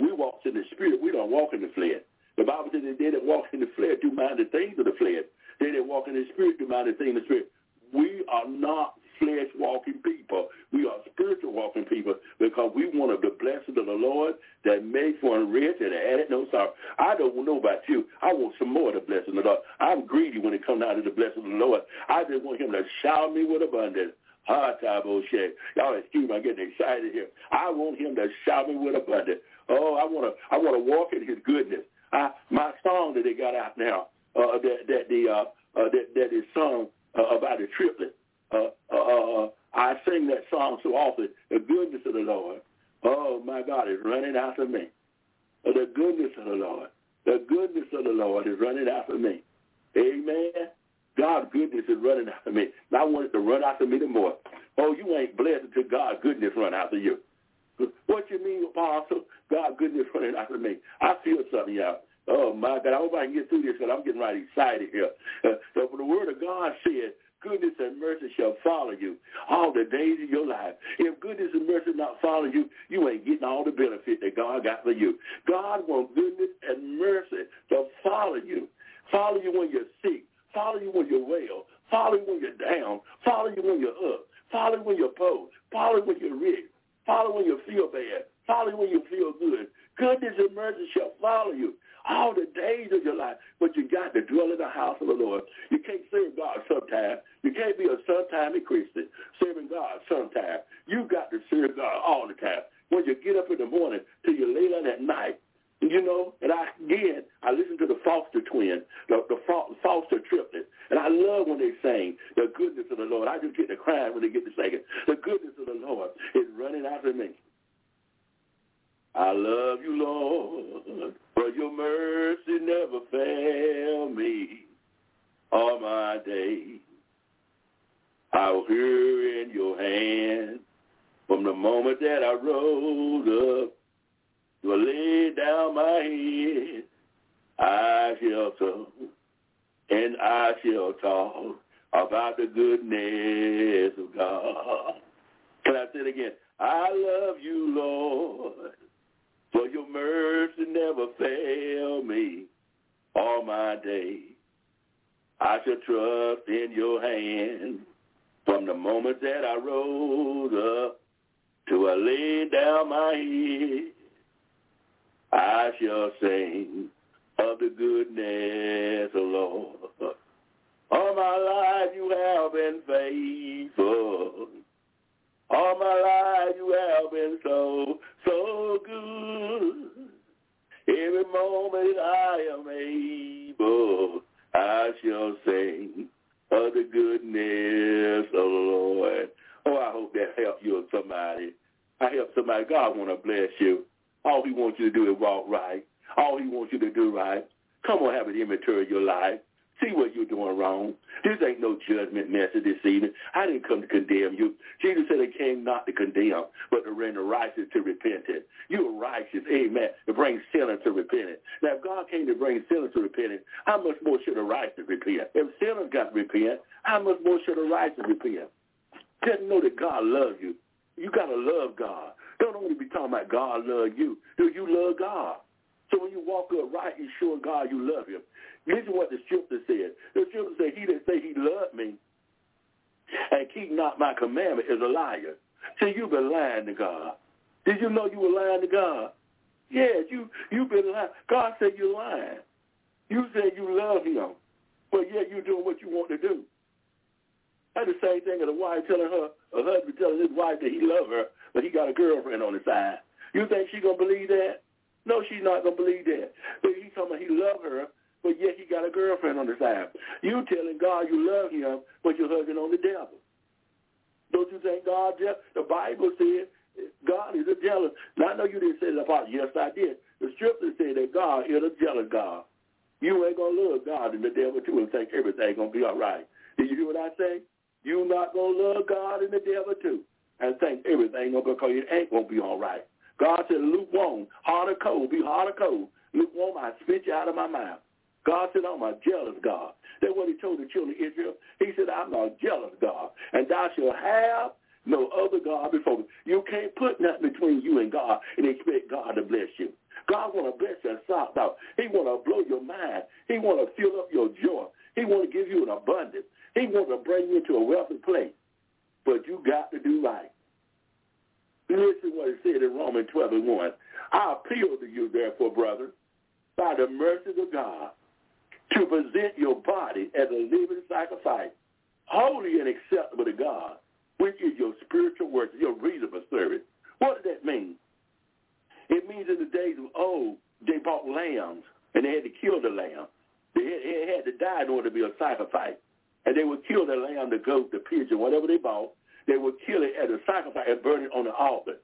We walk in the spirit. We don't walk in the flesh. The Bible says that they that walk in the flesh do mind the things of the flesh. They that walk in the spirit do mind the things of the spirit. We are not flesh walking people. We are spiritual walking people because we want of the blessing of the Lord that makes one rich and added no sorrow. I don't know about you. I want some more of the blessing of the Lord. I'm greedy when it comes down to the blessing of the Lord. I just want him to shower me with abundance. Hard time, bullshit. Y'all excuse me, I'm getting excited here. I want him to shower me with abundance. Oh, I want to, I want to walk in his goodness. I, my song that they got out now, uh, that that the uh, uh, that that is sung uh, about the triplet. Uh, uh, uh, I sing that song so often. The goodness of the Lord. Oh my God, is running after me. The goodness of the Lord. The goodness of the Lord is running after me. Amen. God's goodness is running after me. And I want it to run after me the more. Oh, you ain't blessed until God's goodness run after you. What you mean, Apostle? God's goodness running after me. I feel something, y'all. Oh, my God. I hope I can get through this because I'm getting right excited here. Uh, so the word of God said, goodness and mercy shall follow you all the days of your life. If goodness and mercy not follow you, you ain't getting all the benefit that God got for you. God wants goodness and mercy to follow you. Follow you when you're sick. Follow you when you're well. Follow you when you're down. Follow you when you're up. Follow you when you're poor. Follow you when you're rich. Follow you when you feel bad. Follow you when you feel good. Goodness and mercy shall follow you all the days of your life. But you got to dwell in the house of the Lord. You can't serve God sometimes. You can't be a sometime Christian serving God sometimes. You got to serve God all the time. When you get up in the morning till you lay down at night, you know, and I again, I listen to the Foster twins, the, the Foster triplets, and I love when they sing the goodness of the Lord. I just get to crying when they get to singing. The goodness of the Lord is running after me. I love you, Lord, for your mercy never failed me all my days. I was here in your hand from the moment that I rose up to lay down my head. I shall talk and I shall talk about the goodness of God. Can I say it again? I love you, Lord, For your mercy never fail me all my days. I shall trust in your hand from the moment that I rose up to I lay down my head. I shall sing of the goodness of Lord. All my life you have been faithful. All my life you have been so, so good. Every moment I am able, I shall sing of the goodness of the Lord. Oh, I hope that helped you or somebody. I help somebody. God want to bless you. All he wants you to do is walk right. All he wants you to do right. Come on, have an inventory of your life. See what you're doing wrong. This ain't no judgment message this evening. I didn't come to condemn you. Jesus said he came not to condemn, but to render righteous to repentance. You are righteous, amen, to bring sinners to repentance. Now, if God came to bring sinners to repentance, how much more should a righteous repent? If sinners got to repent, how much more should a righteous repent? Just know that God loves you. You got to love God. Don't only be talking about God love you. Do you love God? So when you walk up right, you show God you love him. Listen what the scripture said. The scripture said, he that say he loved me and keep not my commandment is a liar. So you've been lying to God. Did you know you were lying to God? Yes, you, you've been lying. God said you're lying. You said you love him, but yet you're doing what you want to do. That's the same thing as a wife telling her, a husband telling his wife that he loves her, but he got a girlfriend on the side. You think she going to believe that? No, she's not going to believe that. But he's talking about he loves her, but yet he got a girlfriend on the side. You telling God you love him, but you're hugging on the devil. Don't you think God the Bible said God is a jealous. Now, I know you didn't say that part. Yes, I did. The scripture said that God is a jealous God. You ain't going to love God and the devil too and think everything's going to be all right. Did you hear what I say? you not going to love God and the devil too and think everything going to because it ain't going to be all right. God said, lukewarm, hot or cold, be hot or cold. Lukewarm, I spit you out of my mouth. God said, I'm a jealous God. That's what he told the children of Israel. He said, I'm a jealous God, and thou shalt have no other God before me. You can't put nothing between you and God and expect God to bless you. God want to bless your socks out. He want to blow your mind. He want to fill up your joy. He want to give you an abundance. He want to bring you into a wealthy place. But you got to do right. Listen what it said in Romans 12 and 1. I appeal to you, therefore, brother, by the mercies of God, to present your body as a living sacrifice, holy and acceptable to God, which is your spiritual work, your reasonable service. What does that mean? It means in the days of old, they bought lambs, and they had to kill the lamb. They had, it had to die in order to be a sacrifice. And they would kill the lamb, the goat, the pigeon, whatever they bought. They would kill it as a sacrifice and burn it on the altar.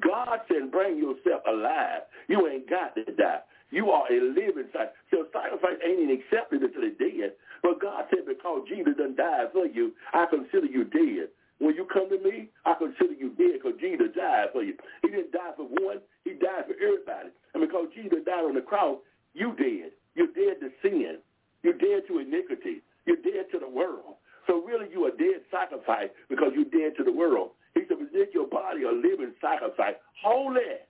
God said, bring yourself alive. You ain't got to die. You are a living sacrifice. So sacrifice ain't even accepted until it's dead. But God said, because Jesus done died for you, I consider you dead. When you come to me, I consider you dead because Jesus died for you. He didn't die for one. He died for everybody. And because Jesus died on the cross, you dead. You're dead to sin. You're dead to iniquity. You're dead to the world. So really you are dead sacrifice because you're dead to the world. He said, present your body a living sacrifice, holy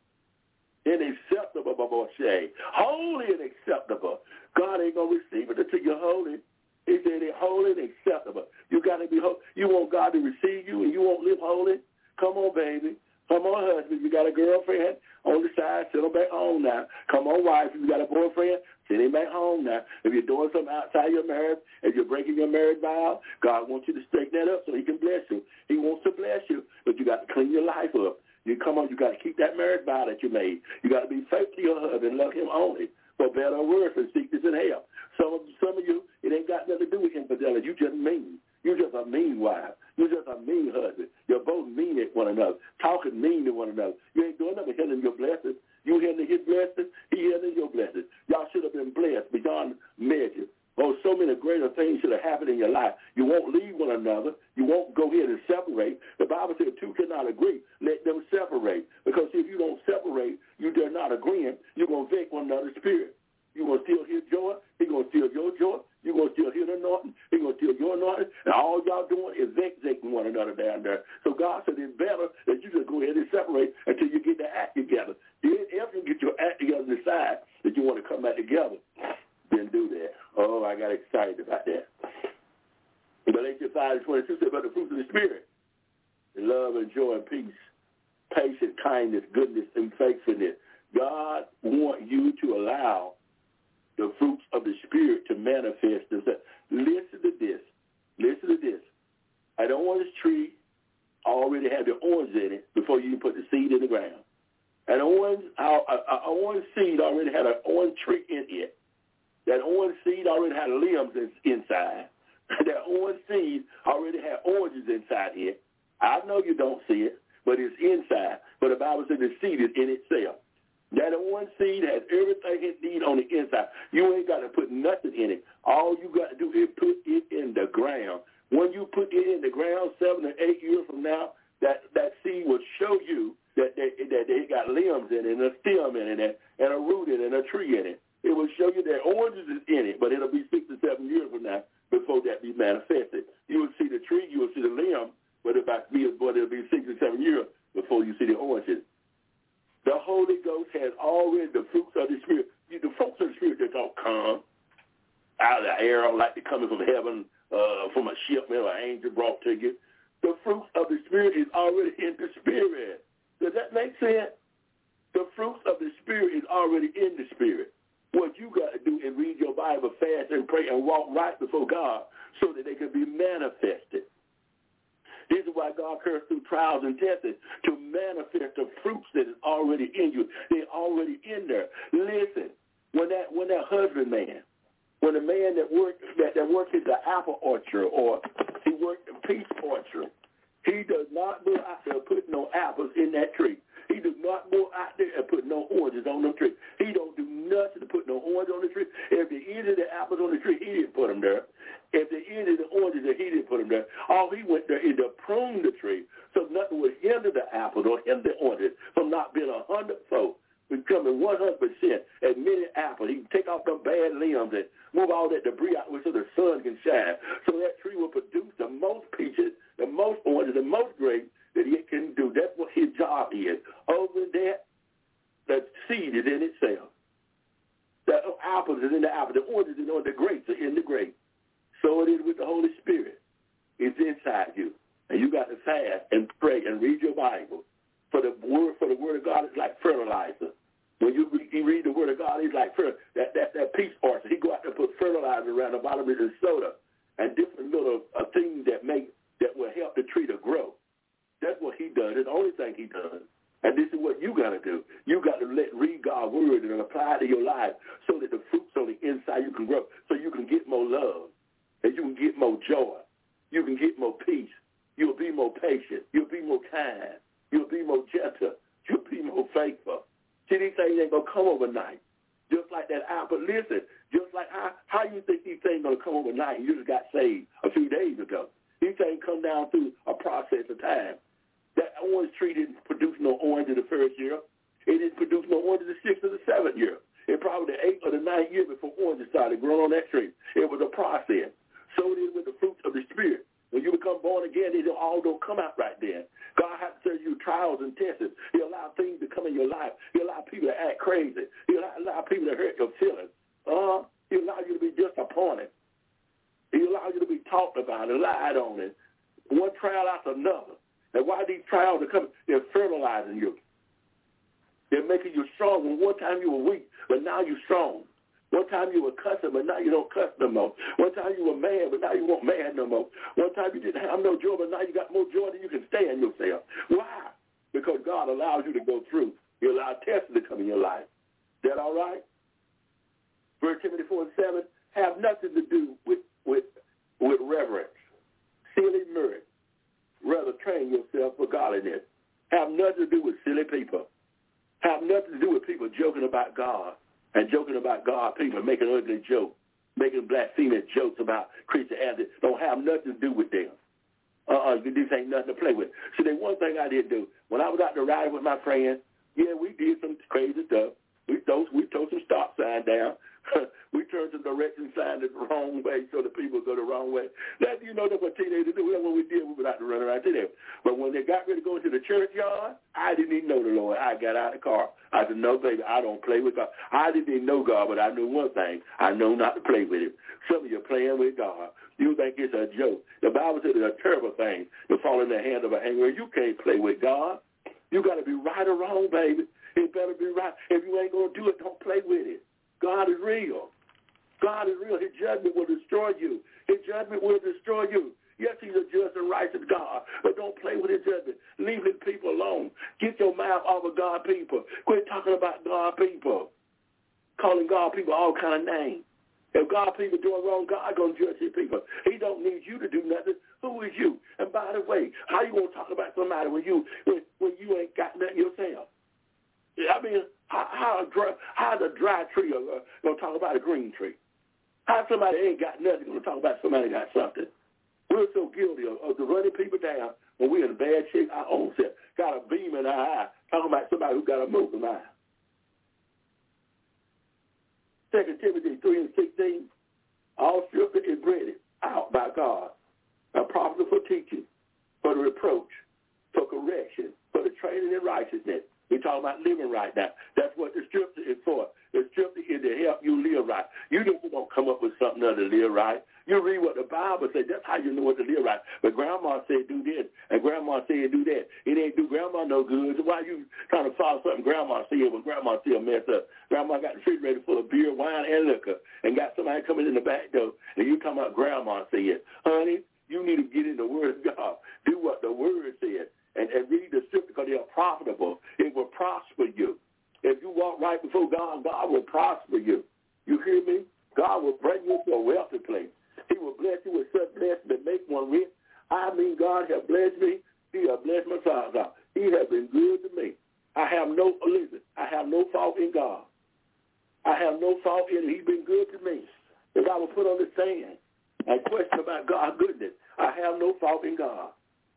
and acceptable, say. Holy and acceptable. God ain't going to receive it until you're holy. He said it's holy and acceptable. You got to be holy. You want God to receive you and you won't live holy? Come on, baby. Come on, husband. You got a girlfriend on the side. Send them back home now. Come on, wife. You got a boyfriend. Send him back home now. If you're doing something outside your marriage, if you're breaking your marriage vow, God wants you to straighten that up so he can bless you. He wants to bless you, but you got to clean your life up. You come on, you got to keep that marriage vow that you made. You got to be faithful to your husband, love him only. For better or worse, and seek this in hell. Some of some of you, it ain't got nothing to do with infidelity. You just mean. You're just a mean wife. You're just a mean husband. You're both mean at one another, talking mean to one another. You ain't doing nothing hindering your blessings. You hindering his blessings, he hindering your blessings. Y'all should have been blessed beyond measure. Oh, so many greater things should have happened in your life. You won't leave one another. You won't go ahead and separate. The Bible said two cannot agree. Let them separate. Because if you don't separate, you dare not agreeing, you're going to take one another's spirit. You're going to steal his joy. He's going to steal your joy. You're going to steal his anointing. He's going to steal your anointing. And all y'all doing is vexing one another down there. So God said it's better that you just go ahead and separate until you get the act together. Then after you get your act together, decide that you want to come back together, then do that. Oh, I got excited about that. Galatians 5 and 22 said, but the fruits of the Spirit, love and joy and peace, patience, kindness, goodness, and faithfulness. God wants you to allow the fruits of the Spirit to manifest themselves. Listen to this. Listen to this. An orange tree already had the orange in it before you put the seed in the ground. An orange, uh, uh, an orange seed already had an orange tree in it. That orange seed already had limbs inside. That orange seed already had oranges inside it. I know you don't see it, but it's inside. But the Bible says the seed is in itself. That orange seed has everything it needs on the inside. You ain't got to put nothing in it. All you got to do is put it in the ground. When you put it in the ground seven or eight years from now, that, that seed will show you that they, that they got limbs in it and a stem in it and a root in it and a tree in it. It will show you that oranges is in it, but it'll be six to seven years from now before that be manifested. You will see the tree, you will see the limb, but it'll be, but it'll be six to seven years before you see the oranges. The Holy Ghost has already the fruits of the Spirit. The fruits of the Spirit that don't come out of the air like they're coming from heaven, uh, from a ship, or an angel brought to you. The fruits of the Spirit is already in the Spirit. Does that make sense? The fruits of the Spirit is already in the Spirit. What you got to do is read your Bible, fast and pray, and walk right before God so that they can be manifested. This is why God cursed through trials and tests to manifest the fruits that is already in you. They're already in there. Listen, when that when that husband man, when the man that worked that, that worked in the apple orchard or he worked in peach orchard, he does not go out there and put no apples in that tree. He does not go out there and put no oranges on the tree. He don't do nothing to put no orange on the tree. If the end the apples on the tree, he didn't put them there. If the end the oranges, he didn't put them there. All he went there is to prune the tree so nothing would hinder the apples or hinder the oranges from not being a hundredfold, becoming 100% as many apples. He can take off them bad limbs and move all that debris out so the sun can shine. So that tree will produce the most peaches, the most oranges, the most grapes that it can do. That's what his job is. Over that, the seed is in itself. The apples is in the apple. The oranges is in the grapes are in the grape. So it is with the Holy Spirit. It's inside you. And you got to fast and pray and read your Bible. For the word for the word of God is like fertilizer. When you read, you read the word of God, he's like that that that peace orchard. He go out there and put fertilizer around the bottom of his soda and different little uh, things that make that will help the tree to grow. That's what he does. It's the only thing he does. And this is what you got to do. You got to let read God's word and apply it to your life so that the fruits on the inside you can grow, so you can get more love, and you can get more joy. You can get more peace. You'll be more patient. You'll be more kind. You'll be more gentle. You'll be more faithful. See, these things ain't going to come overnight. Just like that apple. Listen, just like how, how you think these things going to come overnight you just got saved a few days ago. These things come down through a process of time. That orange tree didn't produce no orange in the first year. It didn't produce no orange in the sixth or the seventh year. It probably the eighth or the ninth year before oranges started growing on that tree. It was a process. So it is with the fruits of the Spirit. When you become born again, they all don't come out right then. God has to send you trials and tests. He allow things to come in your life. He allow people to act crazy. He allow, allow people to hurt your feelings. Uh, he allow you to be disappointed. He allow you to be talked about and lied on it. One trial after another. And why these trials are coming? They're fertilizing you. They're making you strong. When one time you were weak, but now you're strong. One time you were cussing, but now you don't cuss no more. One time you were mad, but now you won't mad no more. One time you didn't have no joy, but now you got more joy than you can stand yourself. Why? Because God allows you to go through. He allows tests to come in your life. Is that all right? First Timothy 4 and 7, have nothing to do with, with, with reverence, silly mirth. Rather train yourself for godliness. Have nothing to do with silly people. Have nothing to do with people joking about God and joking about God, people making ugly jokes, making blasphemous jokes about Christianity, don't have nothing to do with them. Uh-uh, this ain't nothing to play with. See, there's one thing I did do. When I was out there riding with my friends, yeah, we did some crazy stuff. We throw, we throw some stop sign down. we turn the direction sign the wrong way so the people go the wrong way. That you know that's what teenagers do. That's what we did. We went out to run around today. But when they got ready to go into the churchyard, I didn't even know the Lord. I got out of the car. I said, No, baby, I don't play with God. I didn't even know God, but I knew one thing. I know not to play with him. Some of you are playing with God. You think it's a joke. The Bible says it's a terrible thing to fall in the hand of an angry. You can't play with God. You got to be right or wrong, baby. It better be right. If you ain't to do it, don't play with it. God is real. God is real. His judgment will destroy you. His judgment will destroy you. Yes, he's a just and righteous God, but don't play with his judgment. Leave his people alone. Get your mouth off of God people. Quit talking about God people. Calling God people all kind of names. If God people doing wrong, God to judge his people. He don't need you to do nothing. Who is you? And by the way, how you to talk about somebody when you when, when you ain't got nothing yourself? I mean, how a dry, how the dry tree uh, going to talk about a green tree? How somebody ain't got nothing going to talk about somebody got something? We're so guilty of, of running people down when we're in bad shape our own self. Got a beam in our eye, talking about somebody who got a moving eye. Second Timothy 3 and 16, all scripture is breaded out by God, and profitable for teaching, for the reproach, for correction, for the training in righteousness. We're talking about living right now. That's what the scripture is for. The scripture is to help you live right. You just don't come up with something other to live right. You read what the Bible says. That's how you know what to live right. But grandma said do this, and grandma said do that. It ain't do grandma no good. So why you trying to follow something grandma said when grandma still messed up? Grandma got the refrigerator full of beer, wine, and liquor, and got somebody coming in the back door, and you talking about grandma said, honey, you need to get in the Word of God. Do what the Word said, and, and read the scripture because they are profitable. It will prosper you. If you walk right before God, God will prosper you. You hear me? God will bring you to a wealthy place. He will bless you with such blessings that make one rich. I mean, God has blessed me. He has blessed my father. He has been good to me. I have no, listen, I have no fault in God. I have no fault in him. He's been good to me. If I was put on the stand and question about God's goodness, I have no fault in God.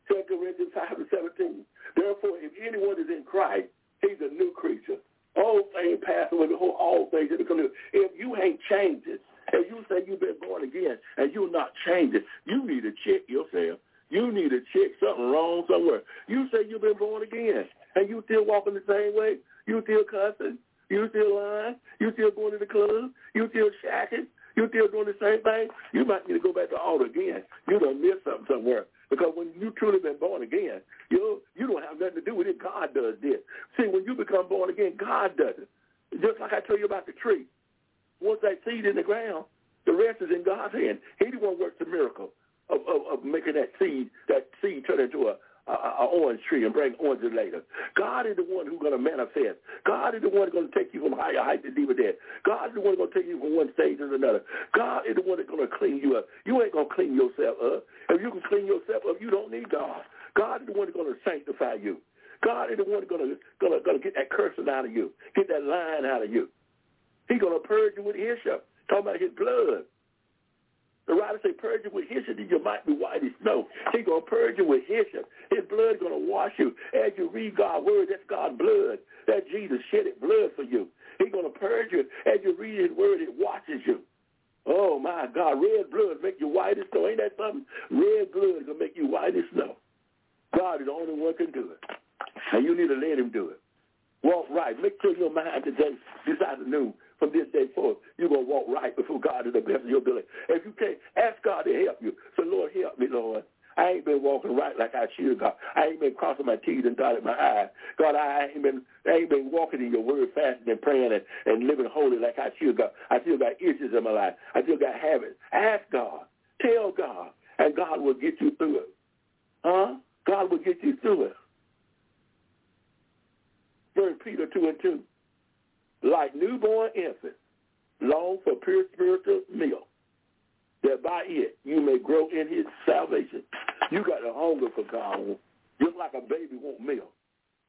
2 Corinthians 5 and 17. Therefore, if anyone is in Christ, he's a new creature. All things pass away, behold, all things are become new. If you ain't changed it, if you say you've been born again and you're not changing, you need to check yourself. You need to check something wrong somewhere. You say you've been born again and you still walking the same way. You still cussing. You still lying. You still going to the club. You still shacking. You still doing the same thing. You might need to go back to altar again. You done missed something somewhere. Because when you truly been born again, you you don't have nothing to do with it. God does this. See, when you become born again, God does it. Just like I tell you about the tree. Once that seed in the ground, the rest is in God's hand. He the one works the miracle of, of, of making that seed, that seed turn into a, a, a orange tree and bring oranges later. God is the one who's going to manifest. God is the one going to take you from higher height to deeper depth. God is the one going to take you from one stage to another. God is the one that's going to clean you up. You ain't going to clean yourself up. If you can clean yourself up, you don't need God. God is the one that's going to sanctify you. God is the one that's going to, going to, going to get that cursing out of you, get that lying out of you. He's going to purge you with his hyssop, talking about his blood. The writer say, purge you with hyssop, and you might be white as snow. He's going to purge you with hyssop. His blood going to wash you. As you read God's word, that's God's blood. That Jesus shedded blood for you. He's going to purge you. As you read his word, it washes you. Oh, my God. Red blood make you white as snow. Ain't that something? Red blood is going to make you white as snow. God is the only one can do it. And you need to let him do it. Walk right. Make sure your mind today, this afternoon, from this day forth, you're going to walk right before God to the best of your ability. If you can't, ask God to help you. So, Lord, help me, Lord. I ain't been walking right like I should, God. I ain't been crossing my T's and dotting my I's. God, I ain't been I ain't been walking in your word, fasting and praying and, and living holy like I should, God. I still got issues in my life. I still got habits. Ask God. Tell God. And God will get you through it. Huh? God will get you through it. First Peter 2 and 2. Like newborn infants, long for pure spiritual milk, that by it you may grow in his salvation. You got a hunger for God, just like a baby want milk.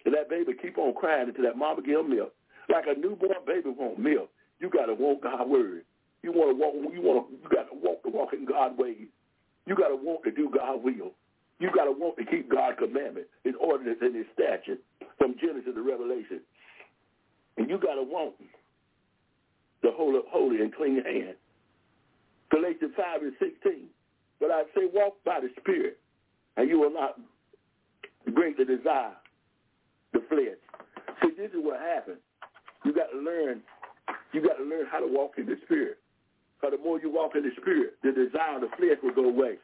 And that baby keep on crying until that mama give him milk. Like a newborn baby want milk. You got to want God's word. You want to walk. You want to. You got to walk to walk in God's ways. You got to want to do God's will. You got to want to keep God's commandment, His ordinance, and His statute from Genesis to Revelation. And you got to want the hold up holy and clean hands. Galatians 5 and 16. But I say walk by the Spirit, and you will not bring greatly desire the flesh. See, this is what happens. You got to learn. You got to learn how to walk in the Spirit. Because the more you walk in the Spirit, the desire of the flesh will go away.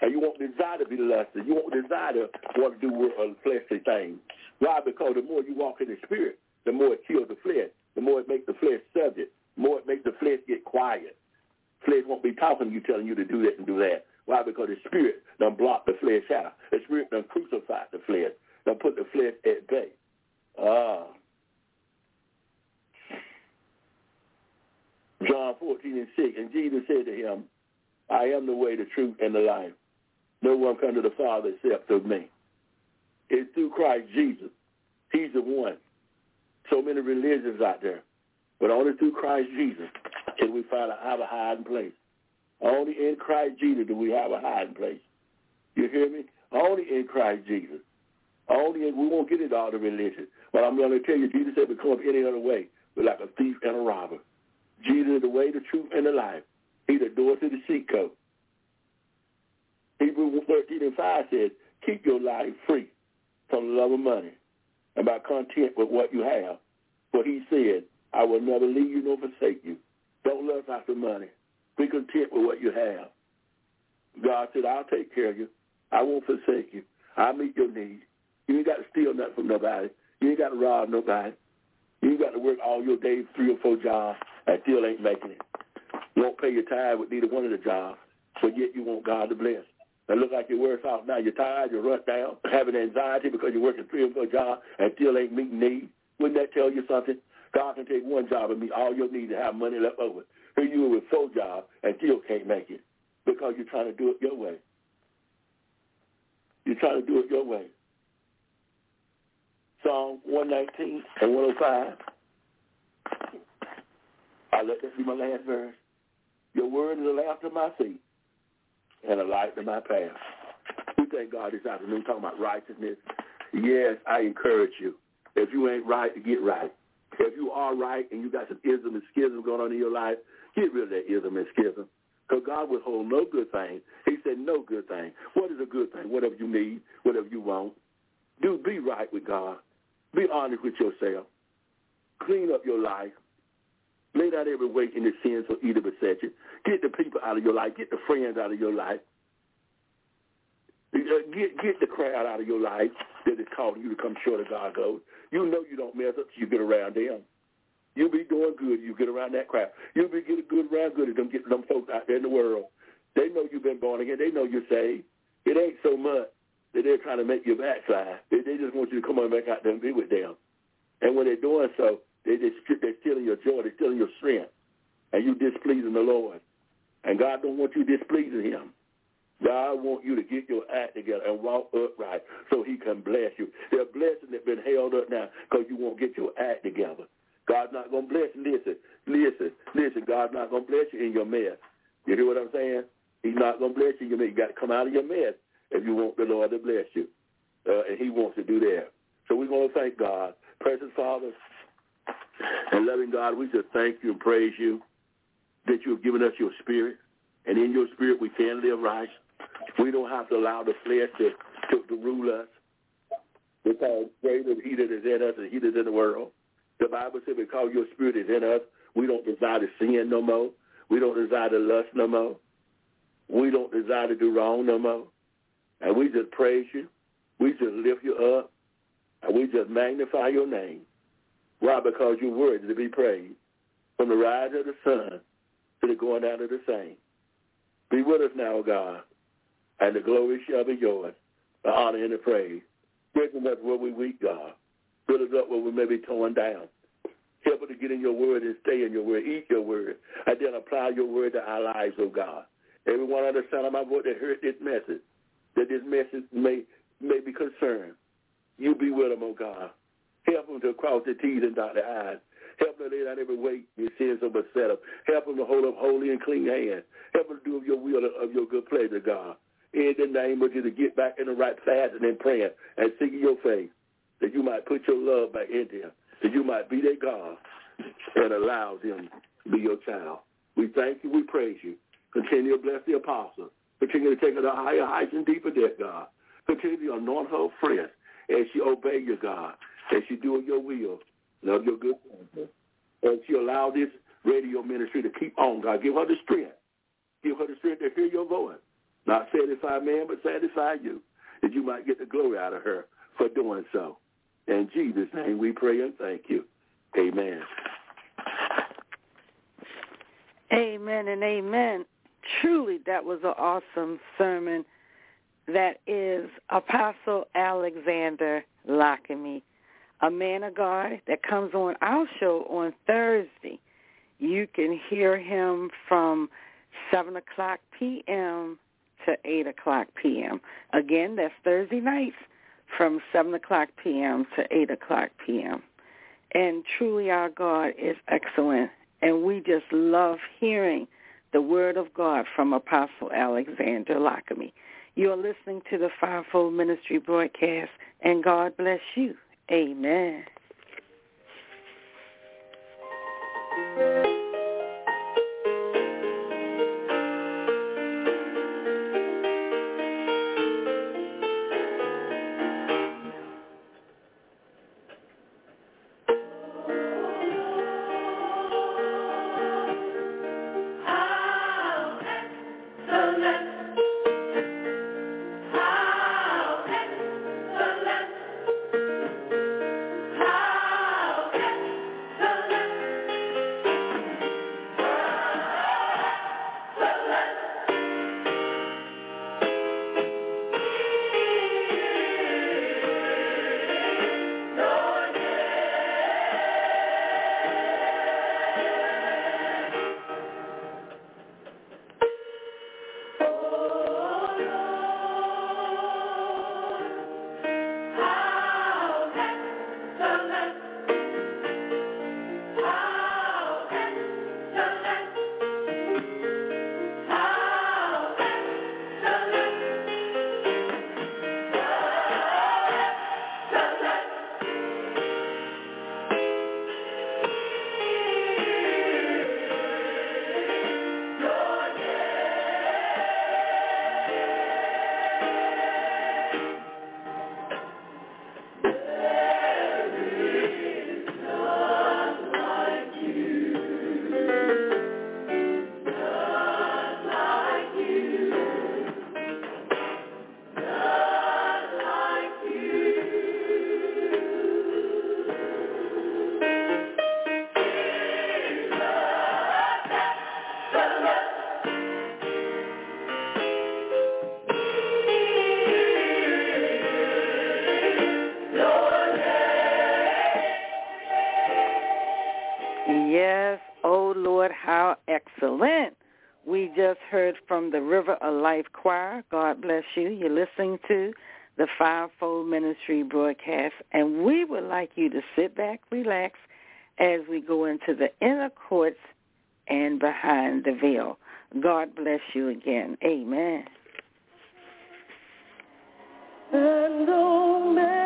And you won't desire to be lusty. You won't desire to want to do uh, fleshly things. Why? Because the more you walk in the Spirit, the more it kills the flesh. The more it makes the flesh subject. The more it makes the flesh get quiet. Flesh won't be talking to you, telling you to do this and do that. Why? Because the Spirit done blocked the flesh out. The Spirit done crucified the flesh. Done put the flesh at bay. Ah. John 14 and 6. And Jesus said to him, I am the way, the truth, and the life. No one come to the Father except through me. It's through Christ Jesus. He's the one. So many religions out there. But only through Christ Jesus can we find a, have a hiding place. Only in Christ Jesus do we have a hiding place. You hear me? Only in Christ Jesus. Only in, we won't get into all the religion. But I'm going to tell you, Jesus said, come up any other way. We're like a thief and a robber. Jesus is the way, the truth, and the life. He's the door to the seat coat. Hebrews 13 and 5 says, keep your life free from the love of money and by content with what you have. For he said, I will never leave you nor forsake you. Don't love after money. Be content with what you have. God said, I'll take care of you. I won't forsake you. I'll meet your needs. You ain't got to steal nothing from nobody. You ain't got to rob nobody. You ain't got to work all your days, three or four jobs, and still ain't making it. Won't pay your tithe with neither one of the jobs, but yet you want God to bless. It look like you're worse off now. You're tired, you're run down, having anxiety because you're working three or four jobs and still ain't meeting needs. Wouldn't that tell you something? God can take one job and meet all your needs and have money left over. Here you with four jobs and still can't make it because you're trying to do it your way. You're trying to do it your way. Psalm 119 and 105. I let that be my last verse. Your word is a lamp to my feet and a light to my path. We thank God this afternoon talking about righteousness. Yes, I encourage you. If you ain't right, get right. If you are right and you got some ism and schism going on in your life, get rid of that ism and schism. Because God withhold no good thing. He said no good thing. What is a good thing? Whatever you need, whatever you want. Do be right with God. Be honest with yourself. Clean up your life. Lay down every weight in the sins or either beset you. Get the people out of your life. Get the friends out of your life. Uh, get get the crowd out of your life that is calling you to come short of God goes. You know you don't mess up till you get around them. You'll be doing good. You get around that crowd. You'll be getting good around good. At them get them folks out there in the world. They know you've been born again. They know you're saved. It ain't so much that they're trying to make you backslide. They, they just want you to come on back out there and be with them. And when they're doing so, they, they, they're stealing your joy. They're stealing your strength. And you displeasing the Lord. And God don't want you displeasing him. God wants you to get your act together and walk upright so he can bless you. There are blessings that have been held up now because you won't get your act together. God's not going to bless you. Listen, listen, listen. God's not going to bless you in your mess. You hear what I'm saying? He's not going to bless you. You got to come out of your mess if you want the Lord to bless you. Uh, and he wants to do that. So we're going to thank God. Precious Father and loving God, we just thank you and praise you that you have given us your spirit. And in your spirit we can live right. We don't have to allow the flesh to, to, to rule us because greater he that is in us and he that is in the world. The Bible said because your spirit is in us, we don't desire to sin no more. We don't desire to lust no more. We don't desire to do wrong no more. And we just praise you. We just lift you up. And we just magnify your name. Why? Because you're worthy to be praised. From the rise of the sun to the going down of the same. Be with us now, God. And the glory shall be yours. The honor and the praise. Strengthen us where we weak, God. Build us up where we may be torn down. Help us to get in your word and stay in your word. Eat your word. And then apply your word to our lives, oh God. Everyone under the sound of my voice that heard this message, that this message may may be concerned. You be with them, oh God. Help them to cross the T's and dot the I's. Help them to lay down every weight and sins of a setup. Help them to hold up holy and clean hands. Help them to do of your will of your good pleasure, God. In the name of Jesus, get back in the right fasting and praying and seeking your faith, that you might put your love back into them, that you might be their God and allow them to be your child. We thank you. We praise you. Continue to bless the apostle. Continue to take her to higher heights and deeper depth, God. Continue to anoint her fresh as she obey you, God, as she do your will, love your good. As she allow this radio ministry to keep on, God. Give her the strength. Give her the strength to hear your voice. Not satisfy man, but satisfy you, that you might get the glory out of her for doing so. In Jesus' name we pray and thank you. Amen. Amen and amen. Truly, that was an awesome sermon. That is Apostle Alexander Lockamy, a man of God that comes on our show on Thursday. You can hear him from 7 o'clock p.m. to 8 o'clock p.m. Again, that's Thursday nights from 7 o'clock p.m. to 8 o'clock p.m. And truly our God is excellent. And we just love hearing the word of God from Apostle Alexander Lockamy. You're listening to the Fivefold Ministry broadcast, and God bless you. Amen. Life Choir. God bless you. You're listening to the Fivefold Ministry broadcast, and we would like you to sit back, relax, as we go into the inner courts and behind the veil. God bless you again. Amen. And Omega,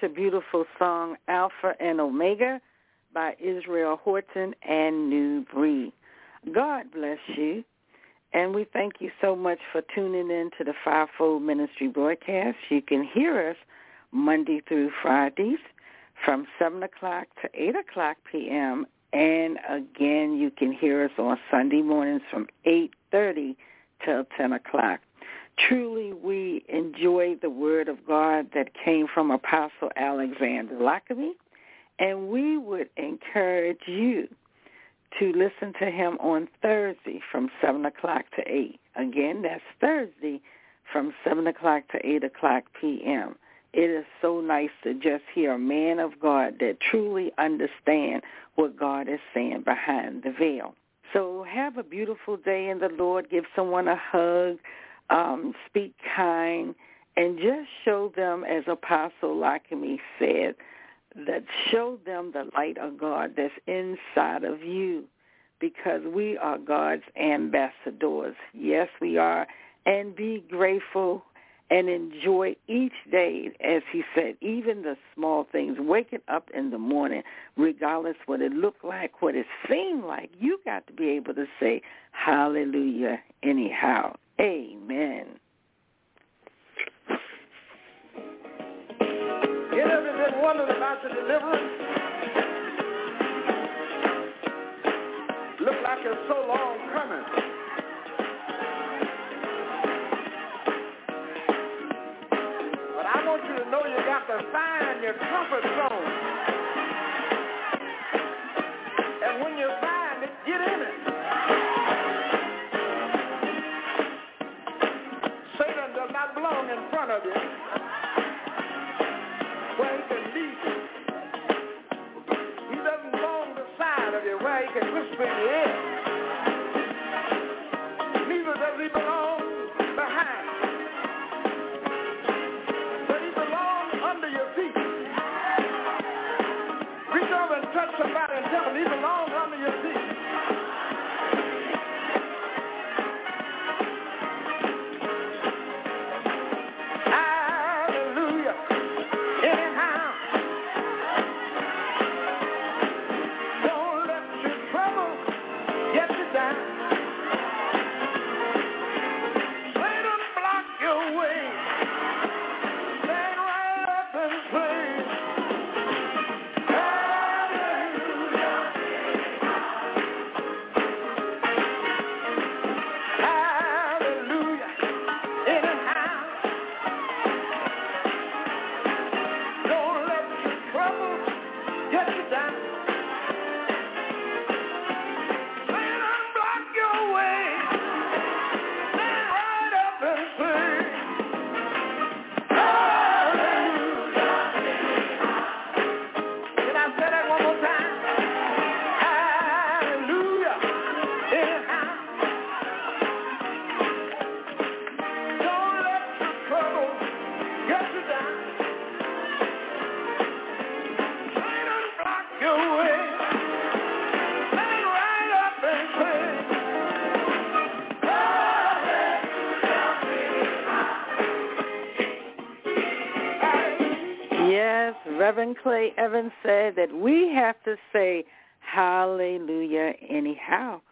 such a beautiful song, Alpha and Omega by Israel Houghton and New Breed. God bless you. And we thank you so much for tuning in to the Fivefold Ministry broadcast. You can hear us Monday through Fridays from 7 o'clock to 8 o'clock p.m. And again, you can hear us on Sunday mornings from 8.30 till 10 o'clock. Truly, we enjoy the word of God that came from Apostle Alexander Lockamy, and we would encourage you to listen to him on Thursday from 7 o'clock to 8. Again, that's Thursday from 7 o'clock to 8 o'clock p.m. It is so nice to just hear a man of God that truly understand what God is saying behind the veil. So have a beautiful day in the Lord. Give someone a hug. Um, speak kind. And just show them, as Apostle Lockamy said, that show them the light of God that's inside of you because we are God's ambassadors. Yes, we are. And be grateful and enjoy each day, as he said, even the small things, waking up in the morning, regardless what it looked like, what it seemed like, you got to be able to say hallelujah anyhow. Amen. You ever been wondering about the deliverance? Look like it's so long coming. But I want you to know you got to find your comfort zone. And when you of you where he can lead you. He doesn't belong beside of you where he can whisper in your ear. Neither does he belong behind. But he belongs under your feet. Reach over and touch somebody and tell them he belongs Clay Evans said that we have to say hallelujah anyhow.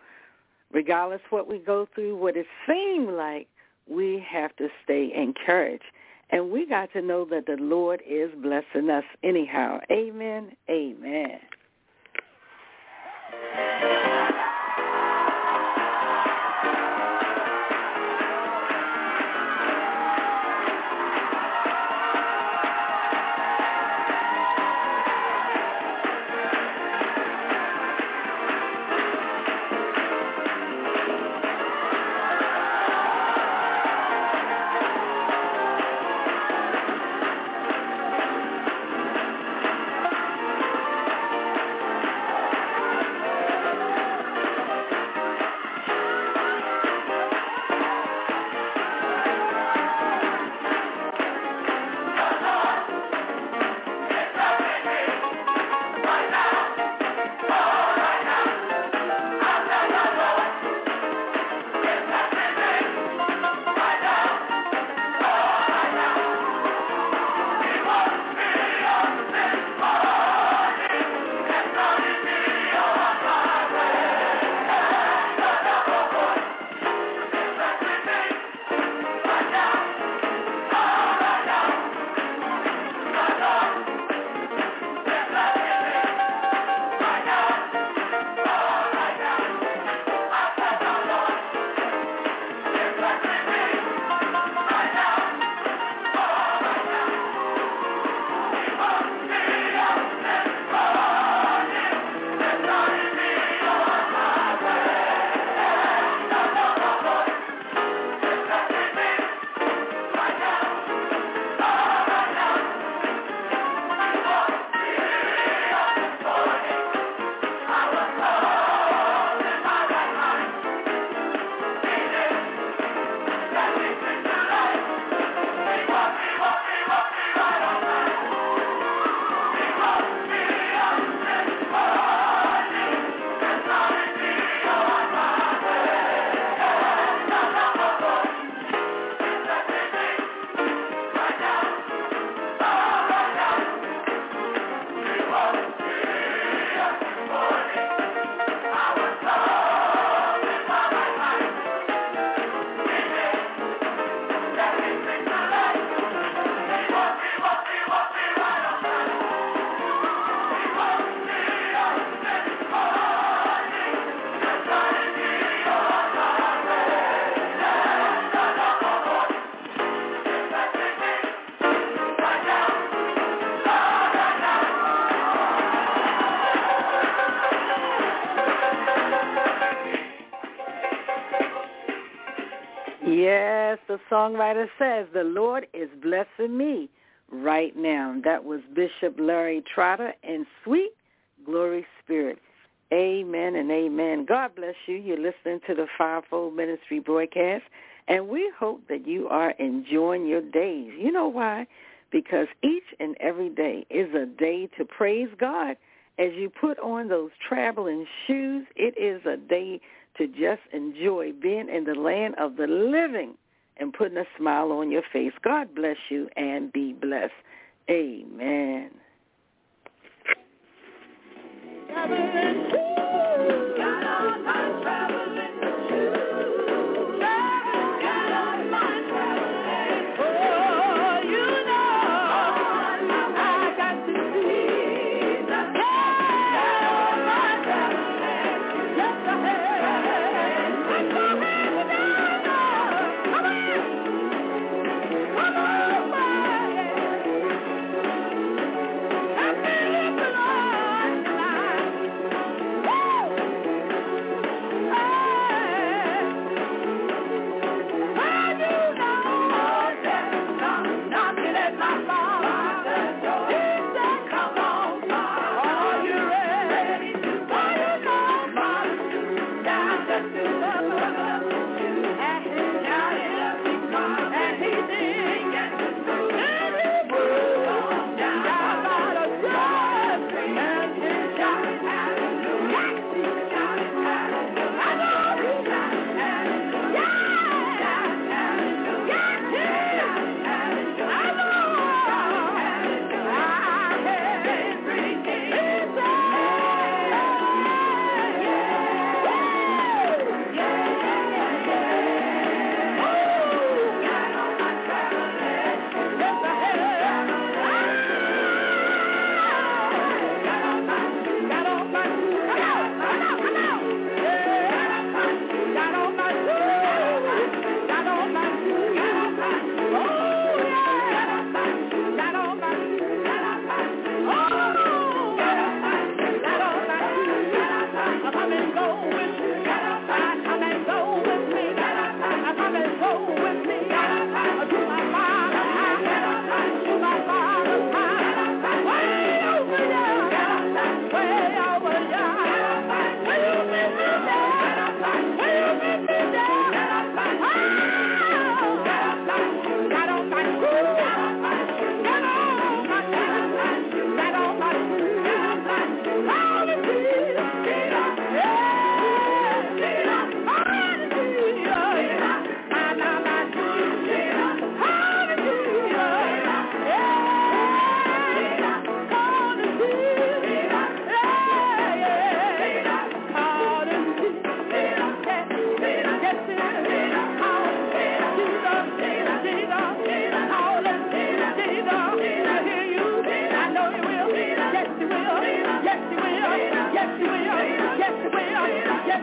Regardless what we go through, what it seems like, we have to stay encouraged. And we got to know that the Lord is blessing us anyhow. Amen. Amen. Songwriter says, the Lord is blessing me right now. That was Bishop Larry Trotter and Sweet Holy Spirit. Amen and amen. God bless you. You're listening to the Fivefold Ministry broadcast, and we hope that you are enjoying your days. You know why? Because each and every day is a day to praise God. As you put on those traveling shoes, it is a day to just enjoy being in the land of the living and putting a smile on your face. God bless you and be blessed. Amen.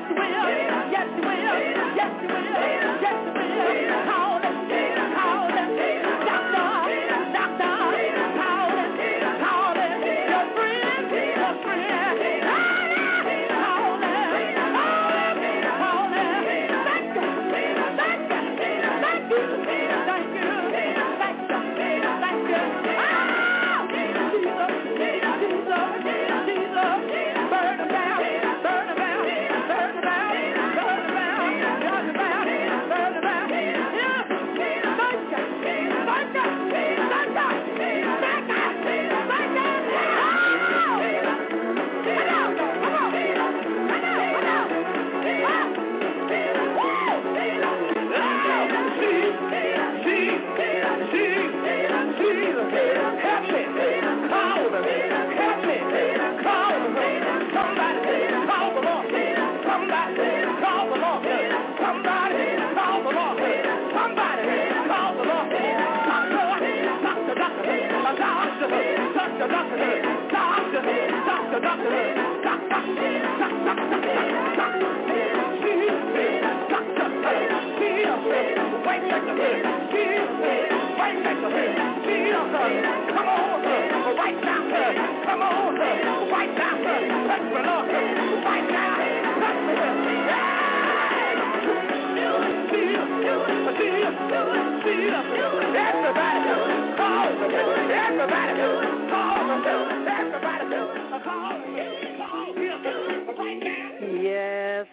Feel Yes, doctor, doctor, doctor, doctor, doctor. Come doctor, doctor, doctor,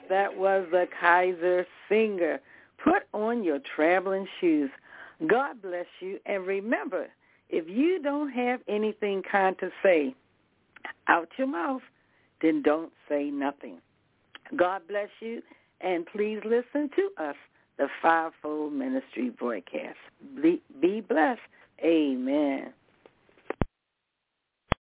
that was the Kaiser singer. Put on your traveling shoes. God bless you. And remember, if you don't have anything kind to say out your mouth, then don't say nothing. God bless you. And please listen to us, the Fivefold Ministry broadcast. Be blessed. Amen.